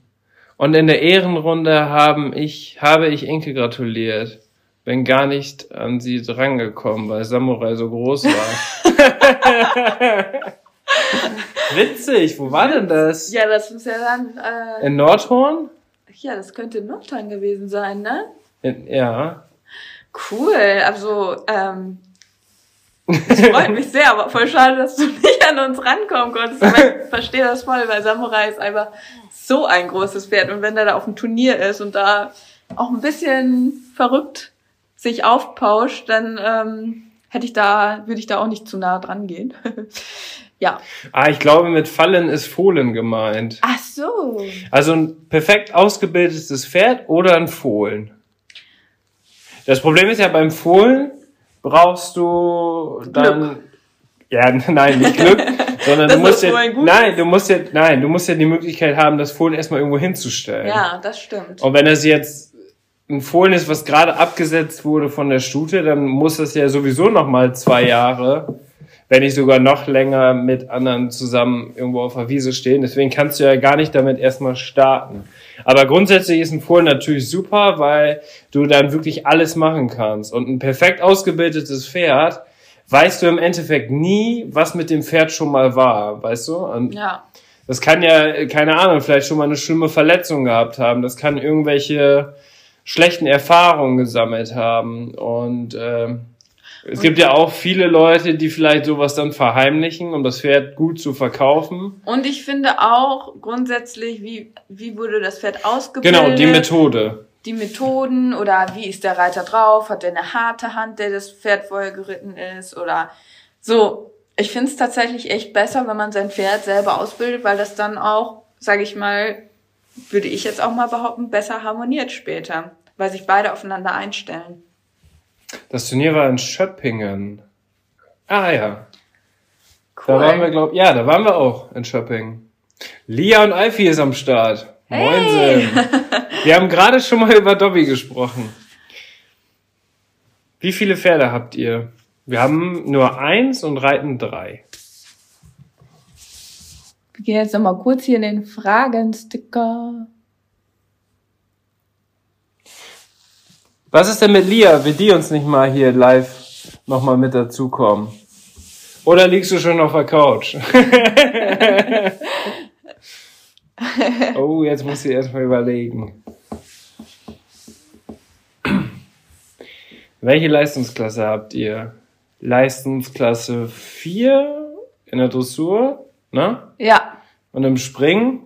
Und in der Ehrenrunde haben ich, habe ich Inke gratuliert. Bin gar nicht an sie drangekommen, weil Samurai so groß war. [laughs] Witzig, wo war denn das? Ja, das muss ja dann, äh, In Nordhorn? ja, das könnte Nordrhein gewesen sein, ne? In, ja. Cool, also, ähm, es freut mich sehr, aber voll schade, dass du nicht an uns rankommen konntest. Ich [laughs] verstehe das voll, weil Samurai ist einfach so ein großes Pferd. Und wenn er da auf dem Turnier ist und da auch ein bisschen verrückt sich aufpauscht, dann ähm, hätte ich da, würde ich da auch nicht zu nah dran gehen. [laughs] ja. Ah, ich glaube, mit Fallen ist Fohlen gemeint. Ach so. Also ein perfekt ausgebildetes Pferd oder ein Fohlen. Das Problem ist ja beim Fohlen brauchst du dann ja [laughs] nein nicht Glück, [laughs] sondern du musst ja nein du musst ja nein du musst ja die Möglichkeit haben das Fohlen erstmal irgendwo hinzustellen. Ja, das stimmt. Und wenn das jetzt ein Fohlen ist, was gerade abgesetzt wurde von der Stute, dann muss das ja sowieso noch mal zwei Jahre, wenn nicht sogar noch länger mit anderen zusammen irgendwo auf der Wiese stehen. Deswegen kannst du ja gar nicht damit erstmal starten. Aber grundsätzlich ist ein Fohlen natürlich super, weil du dann wirklich alles machen kannst. Und ein perfekt ausgebildetes Pferd weißt du im Endeffekt nie, was mit dem Pferd schon mal war, weißt du? Und Ja. das kann ja, keine Ahnung, vielleicht schon mal eine schlimme Verletzung gehabt haben. Das kann irgendwelche schlechten Erfahrungen gesammelt haben. Und ähm, es gibt ja auch viele Leute, die vielleicht sowas dann verheimlichen, um das Pferd gut zu verkaufen. Und ich finde auch grundsätzlich, wie, wie wurde das Pferd ausgebildet? Genau, die Methode. die Methoden oder wie ist der Reiter drauf? Hat er eine harte Hand, der das Pferd vorher geritten ist? Oder so. Ich finde es tatsächlich echt besser, wenn man sein Pferd selber ausbildet, weil das dann auch, sage ich mal, würde ich jetzt auch mal behaupten, besser harmoniert später, weil sich beide aufeinander einstellen. Das Turnier war in Schöppingen. Ah ja. Cool. Da waren wir, glaub, ja, da waren wir auch in Schöppingen. Lia und Alfie ist am Start. Hey. Moinsen. [laughs] Wir haben gerade schon mal über Dobby gesprochen. Wie viele Pferde habt ihr? Wir haben nur eins und reiten drei. Wir gehen jetzt nochmal kurz hier in den Fragensticker. Was ist denn mit Lia? Will die uns nicht mal hier live nochmal mit dazukommen? Oder liegst du schon auf der Couch? [laughs] oh, jetzt muss ich erstmal überlegen. Welche Leistungsklasse habt ihr? Leistungsklasse 4 in der Dressur, ne? Ja. Und im Springen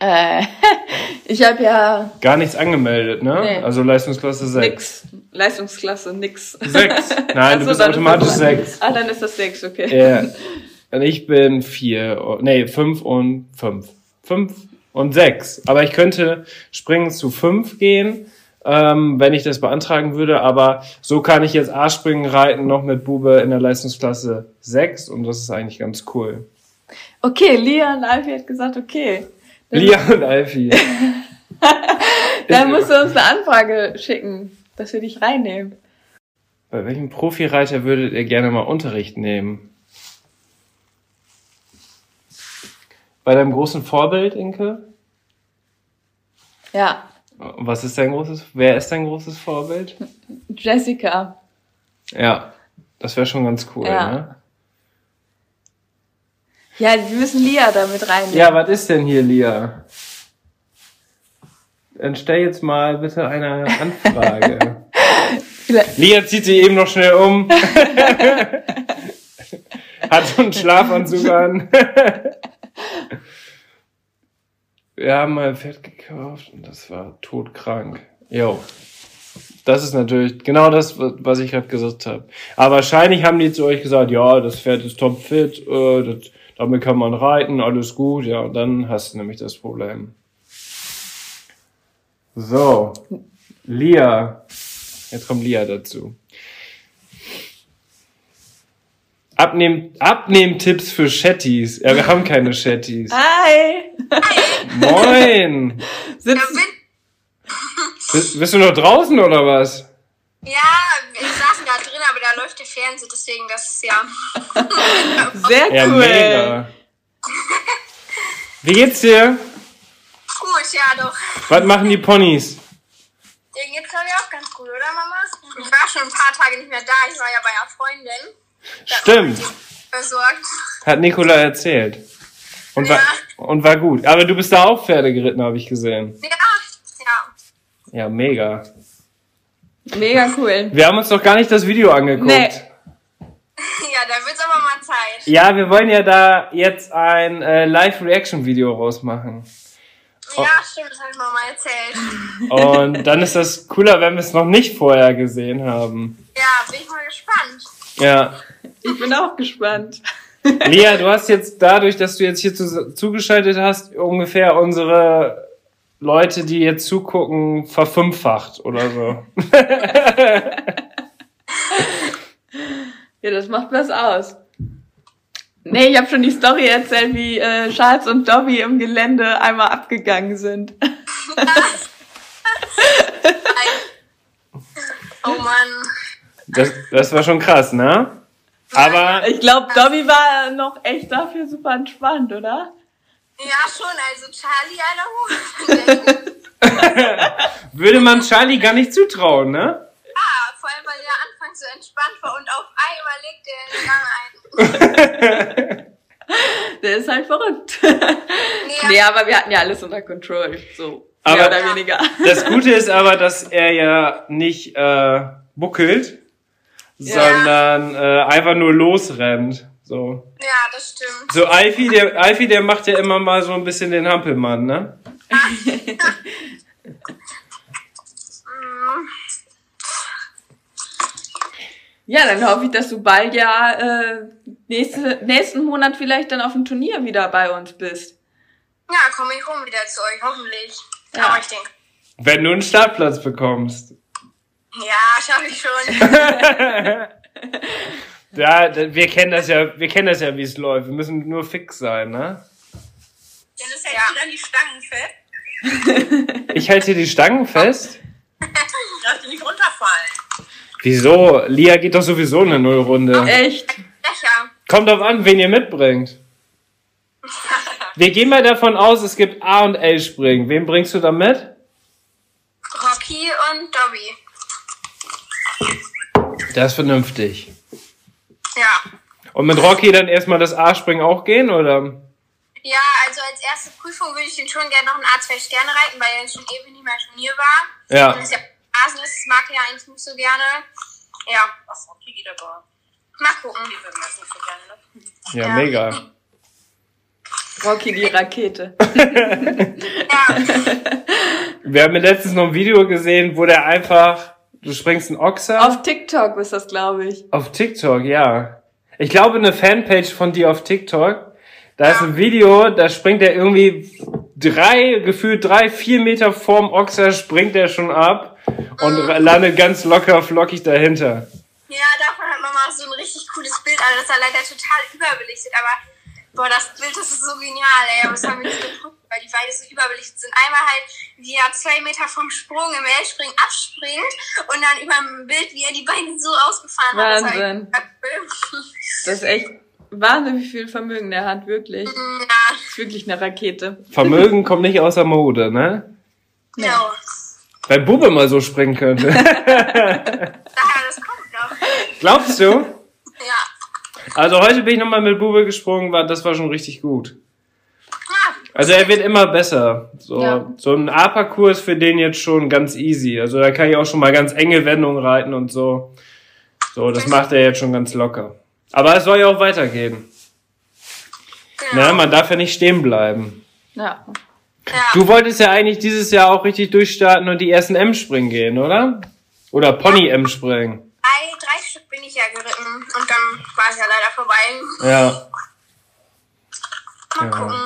Äh, [laughs] ich habe ja gar nichts angemeldet, ne? Nee. Also Leistungsklasse 6. nix. Leistungsklasse nix. 6. [laughs] Nein, Ach du so, bist automatisch das- 6. Ah, dann ist das sechs, okay. Ja. [laughs] Und ich bin 4, nee, 5 und 5. 5 und 6. Aber ich könnte springen zu 5 gehen, ähm, wenn ich das beantragen würde. Aber so kann ich jetzt A-Springen reiten, noch mit Bube in der Leistungsklasse 6. Und das ist eigentlich ganz cool. Okay, Lia und Alfie hat gesagt, okay. Dann, Lia und Alfie. [laughs] dann musst du uns eine Anfrage schicken, dass wir dich reinnehmen. Bei welchem Profireiter würdet ihr gerne mal Unterricht nehmen? Bei deinem großen Vorbild, Inke? Ja, Was ist dein großes, wer ist dein großes Vorbild? Jessica. Ja, das wäre schon ganz cool, Ja. ne? Ja, wir müssen Lia da mit reinnehmen. Ja, was ist denn hier, Lia? Dann stell jetzt mal bitte eine Anfrage. [laughs] Lia zieht sich eben noch schnell um. [laughs] Hat so einen Schlafanzug an. [laughs] Wir haben mal ein Pferd gekauft und das war todkrank. Jo. Das ist natürlich genau das, was ich gerade gesagt habe. Aber wahrscheinlich haben die zu euch gesagt, ja, das Pferd ist topfit, äh, das, damit kann man reiten, alles gut, ja, und dann hast du nämlich das Problem. So, Lia. Jetzt kommt Lia dazu. Abnehm, Abnehmtipps für Chatties. Ja, wir haben keine Chatties. Hi! Moin! Ja, Sitzen, bin, Bist, bist du noch draußen oder was? ja, wir saßen da drin, aber da läuft der Fernseher, deswegen das ist ja. [laughs] [laughs] sehr Ja, cool. mega. Wie geht's dir? Gut, ja doch. Was machen die Ponys? Dir geht's glaube ich auch ganz gut, oder Mama? Ich war schon ein paar Tage nicht mehr da, ich war ja bei einer Freundin. Stimmt. Versorgt. Hat Nicola erzählt. Und war, und war gut. Aber du bist da auch Pferde geritten, habe ich gesehen. Ja, ja. Ja, mega. Mega cool. Wir haben uns doch gar nicht das Video angeguckt. Nee. [laughs] Ja, da wird's aber mal Zeit. Ja, wir wollen ja da jetzt ein äh, Live-Reaction-Video rausmachen. Ja, stimmt, das habe ich Mama erzählt. Und dann ist das cooler, wenn wir es noch nicht vorher gesehen haben. Ja, bin ich mal gespannt. Ja. Ich bin auch gespannt. Lea, du hast jetzt dadurch, dass du jetzt hier zu, zugeschaltet hast, ungefähr unsere Leute, die jetzt zugucken, verfünffacht oder so. [laughs] Ja, das macht was aus. Nee, ich habe schon die Story erzählt, wie äh, Charles und Dobby im Gelände einmal abgegangen sind. [laughs] Oh Mann. Das, das war schon krass, ne? Aber Ich glaube, Dobby war noch echt dafür super entspannt, oder? Ja, schon, also Charlie, Alter, [laughs] würde man Charlie gar nicht zutrauen, ne? Ja, vor allem, weil er anfangs so entspannt war und auf einmal legt er den Gang ein. [laughs] Der ist halt verrückt. Nee, nee, aber wir hatten ja alles unter Control. So, Aber- mehr oder weniger. Das Gute ist aber, dass er ja nicht äh, buckelt, Ja. sondern äh, einfach nur losrennt. So. ja, das stimmt. So Alfie, der Alfie, der macht ja immer mal so ein bisschen den Hampelmann, ne? [laughs] Ja, dann hoffe ich, dass du bald ja äh, nächste, nächsten Monat vielleicht dann auf dem Turnier wieder bei uns bist. Ja, komme ich rum wieder zu euch, hoffentlich. Ja. Aber ich denke, Wenn du einen Startplatz bekommst. ja, schaffe ich schon. [laughs] [laughs] Ja, wir kennen das ja, wir kennen das ja, wie es läuft. Wir müssen nur fix sein, ne? an die Stangen fest. Ich halte hier die Stangen fest. [laughs] Darfst du nicht runterfallen. Wieso? Lia geht doch sowieso in eine Nullrunde. Echt? Becher. Kommt drauf an, wen ihr mitbringt. [laughs] Wir gehen mal davon aus, es gibt A und L springen. Wen bringst du da mit? Rocky und Dobby. Das ist vernünftig. Ja. Und mit Rocky dann erstmal das A-Springen auch gehen, oder? Ja, also als erste Prüfung würde ich den schon gerne noch ein A2 Sterne reiten, weil er schon ewig nicht mehr Turnier war. Ja. Und es ja Rasen ist, das mag er ja eigentlich nicht so gerne. Ja, Was okay geht aber. mal gucken. Die würden das nicht so gerne, ne? Ja, Ja. mega. Rocky die Rakete. [laughs] Ja, Wir haben ja letztens noch ein Video gesehen, wo der einfach, du springst einen Ochser. Auf TikTok ist das, glaube ich. Auf TikTok, ja. Ich glaube, eine Fanpage von dir auf TikTok. Da ist ein Video, da springt er irgendwie drei, gefühlt drei, vier Meter vorm Ochser, springt er schon ab und landet ganz locker flockig dahinter. ja, davon hat man mal so ein richtig cooles Bild, aber das ist ja leider total überbelichtet, aber boah, das Bild, das ist so genial, ey, aber das haben wir nicht geguckt, weil die beide so überbelichtet sind. Einmal halt, wie er zwei Meter vom Sprung im L-Springen abspringt und dann über dem Bild, wie er die Beine so ausgefahren hat. Wahnsinn. echt cool. Das ist echt Wahnsinn, wie viel Vermögen der hat, wirklich. Ja, Das ist wirklich eine Rakete. Vermögen kommt nicht außer Mode, ne? genau. Wenn Bube mal so springen könnte. [laughs] Daher, das kommt noch. Glaubst du? Ja. Also heute bin ich nochmal mit Bube gesprungen, war, das war schon richtig gut. Ja, Also er wird immer besser. So, Ja. so ein A-Parcours für den jetzt schon ganz easy. Also da kann ich auch schon mal ganz enge Wendungen reiten und so. So, das macht er jetzt schon ganz locker. Aber es soll ja auch weitergehen. genau. Ne? Man darf ja nicht stehen bleiben. Ja. Ja. Du wolltest ja eigentlich dieses Jahr auch richtig durchstarten und die ersten M-Springen gehen, oder? Oder Pony-M springen. Drei, drei Stück bin ich ja geritten und dann war es ja leider vorbei. Ja. Mal Ja. gucken.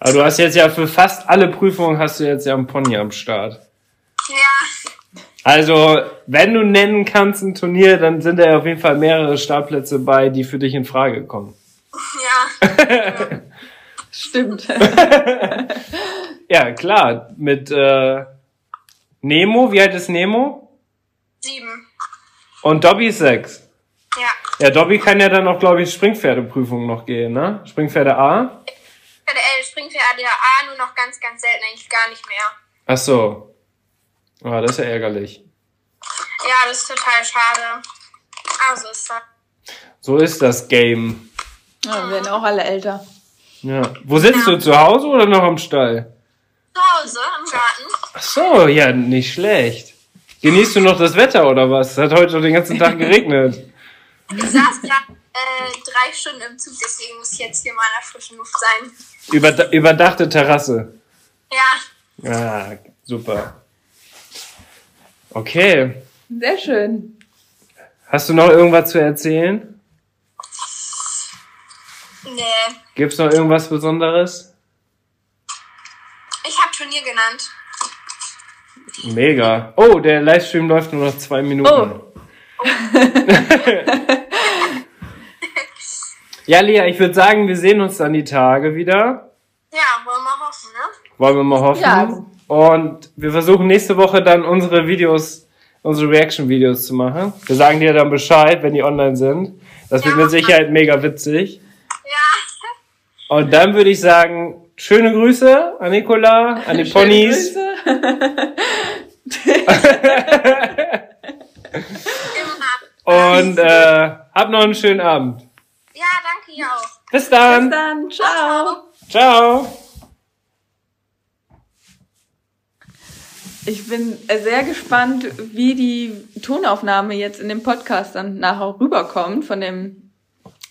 Aber du hast jetzt ja für fast alle Prüfungen hast du jetzt ja einen Pony am Start. Ja, Also, wenn du nennen kannst ein Turnier, dann sind da auf jeden Fall mehrere Startplätze bei, die für dich in Frage kommen. ja. [laughs] Stimmt. [laughs] Ja, klar. Mit äh, Nemo, wie alt ist Nemo? Sieben. Und Dobby ist sechs. Ja. Ja, Dobby kann ja dann auch, glaube ich, Springpferdeprüfung noch gehen, ne? Springpferde A? Für ADA A nur noch ganz, ganz selten, eigentlich gar nicht mehr. Ach so. Ah, das ist ja ärgerlich. Ja, das ist total schade. Also ist das. So ist das Game. Ja, wir werden auch alle älter. Ja. Wo sitzt du? Zu Hause oder noch am Stall? Zu Hause im Garten. Ach so, ja, nicht schlecht. Genießt du noch das Wetter oder was? Es hat heute schon den ganzen Tag [laughs] geregnet. Ich saß gerade äh, drei Stunden im Zug, deswegen muss ich jetzt hier mal in der frischen Luft sein. Überda überdachte Terrasse. Ja, Ah, super. Okay. Sehr schön. Hast du noch irgendwas zu erzählen? nee. Gibt's noch irgendwas Besonderes? Ich habe Turnier genannt. Mega. Oh, der Livestream läuft nur noch zwei Minuten. Oh. [laughs] [laughs] ja, Lia, ich würde sagen, wir sehen uns dann die Tage wieder. Ja, wollen wir hoffen, ne? Wollen wir mal hoffen. Ja. Und wir versuchen nächste Woche dann unsere Videos, unsere Reaction-Videos zu machen. Wir sagen dir dann Bescheid, wenn die online sind. Das wird Ja. mit Sicherheit mega witzig. Ja. Und dann würde ich sagen, schöne Grüße an Nicola, an die [laughs] Schöne Ponys. Grüße. [laughs] Und äh, hab noch einen schönen Abend. Ihr auch. Bis dann. Bis dann. Ciao. Ciao. Ich bin sehr gespannt, wie die Tonaufnahme jetzt in dem Podcast dann nachher rüberkommt von dem,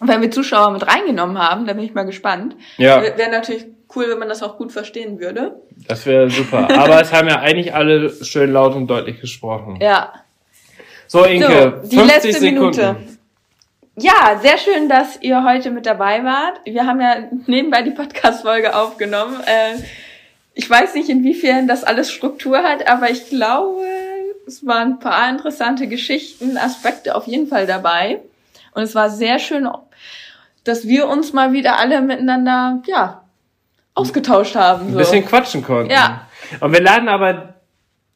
wenn wir Zuschauer mit reingenommen haben. Da bin ich mal gespannt. Ja. Wäre natürlich cool, wenn man das auch gut verstehen würde. Das wäre super. [laughs] Aber es haben ja eigentlich alle schön laut und deutlich gesprochen. Ja. So, Inke, So, die 50 letzte Sekunden. Minute. Ja, sehr schön, dass ihr heute mit dabei wart. Wir haben ja nebenbei die Podcast-Folge aufgenommen. Äh, ich weiß nicht, inwiefern das alles Struktur hat, aber ich glaube, es waren ein paar interessante Geschichten, Aspekte auf jeden Fall dabei. Und es war sehr schön, dass wir uns mal wieder alle miteinander, ja, ausgetauscht haben. ein So. bisschen quatschen konnten. Ja. Und wir laden aber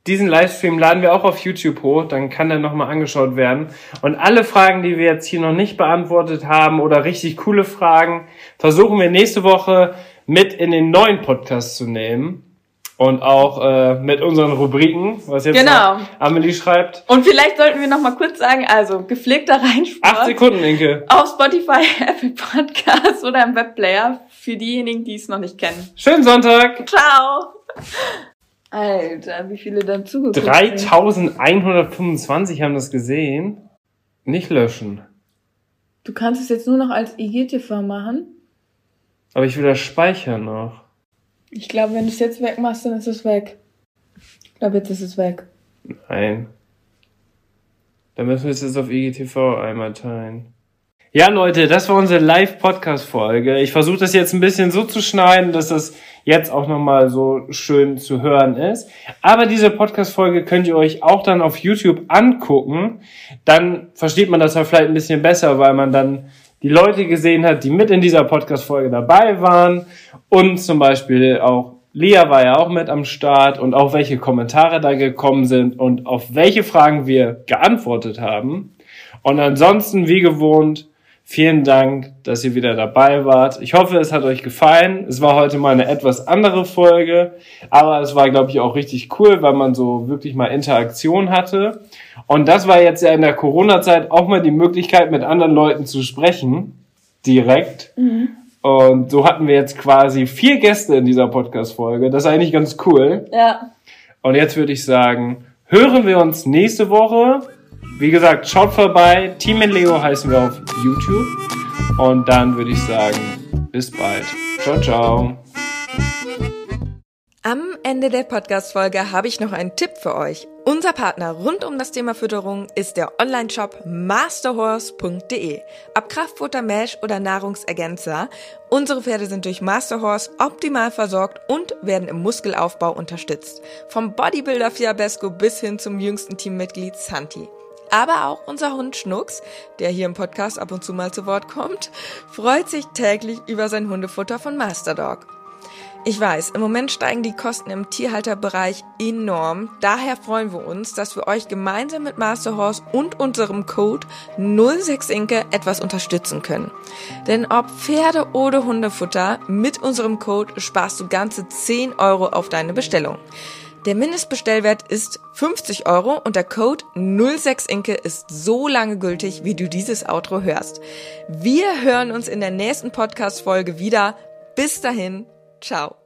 diesen Livestream laden wir auch auf YouTube hoch, dann kann der nochmal angeschaut werden. Und alle Fragen, die wir jetzt hier noch nicht beantwortet haben oder richtig coole Fragen, versuchen wir nächste Woche mit in den neuen Podcast zu nehmen. Und auch äh, mit unseren Rubriken, was jetzt Genau. Amelie schreibt. Und vielleicht sollten wir noch mal kurz sagen, also gepflegter Reinsport. Acht Sekunden, Inke. Auf Spotify, [laughs] Apple Podcasts oder im Webplayer für diejenigen, die es noch nicht kennen. Schönen Sonntag. Ciao! Alter, wie viele dann zugeguckt sind. 3125 haben das gesehen. Nicht löschen. Du kannst es jetzt nur noch als IGTV machen. Aber ich will das speichern noch. Ich glaube, wenn du es jetzt wegmachst, dann ist es weg. Ich glaube, jetzt ist es weg. Nein. Dann müssen wir es jetzt auf IGTV einmal teilen. Ja, Leute, das war unsere Live-Podcast-Folge. Ich versuche das jetzt ein bisschen so zu schneiden, dass das jetzt auch nochmal so schön zu hören ist. Aber diese Podcast-Folge könnt ihr euch auch dann auf YouTube angucken. Dann versteht man das ja vielleicht ein bisschen besser, weil man dann die Leute gesehen hat, die mit in dieser Podcast-Folge dabei waren. Und zum Beispiel auch Lia war ja auch mit am Start und auch welche Kommentare da gekommen sind und auf welche Fragen wir geantwortet haben. Und ansonsten, wie gewohnt, vielen Dank, dass ihr wieder dabei wart. Ich hoffe, es hat euch gefallen. Es war heute mal eine etwas andere Folge, aber es war, glaube ich, auch richtig cool, weil man so wirklich mal Interaktion hatte. Und das war jetzt ja in der Corona-Zeit auch mal die Möglichkeit, mit anderen Leuten zu sprechen, direkt. Und so hatten wir jetzt quasi vier Gäste in dieser Podcast-Folge. Das ist eigentlich ganz cool. Ja. Und jetzt würde ich sagen, hören wir uns nächste Woche. Wie gesagt, schaut vorbei. Team in Leo heißen wir auf YouTube. Und dann würde ich sagen, bis bald. Ciao, ciao. Am Ende der Podcast-Folge habe ich noch einen Tipp für euch. Unser Partner rund um das Thema Fütterung ist der Online-Shop masterhorse.de. Ob Kraftfutter, Mesh oder Nahrungsergänzer, unsere Pferde sind durch Masterhorse optimal versorgt und werden im Muskelaufbau unterstützt. Vom Bodybuilder Fiabesco bis hin zum jüngsten Teammitglied Santi. Aber auch unser Hund Schnucks, der hier im Podcast ab und zu mal zu Wort kommt, freut sich täglich über sein Hundefutter von Masterdog. Ich weiß, im Moment steigen die Kosten im Tierhalterbereich enorm. Daher freuen wir uns, dass wir euch gemeinsam mit Masterhorse und unserem Code 06inke etwas unterstützen können. Denn ob Pferde oder Hundefutter, mit unserem Code sparst du ganze 10 Euro auf deine Bestellung. Der Mindestbestellwert ist 50 Euro und der Code 06inke ist so lange gültig, wie du dieses Outro hörst. Wir hören uns in der nächsten Podcast-Folge wieder. Bis dahin, ciao.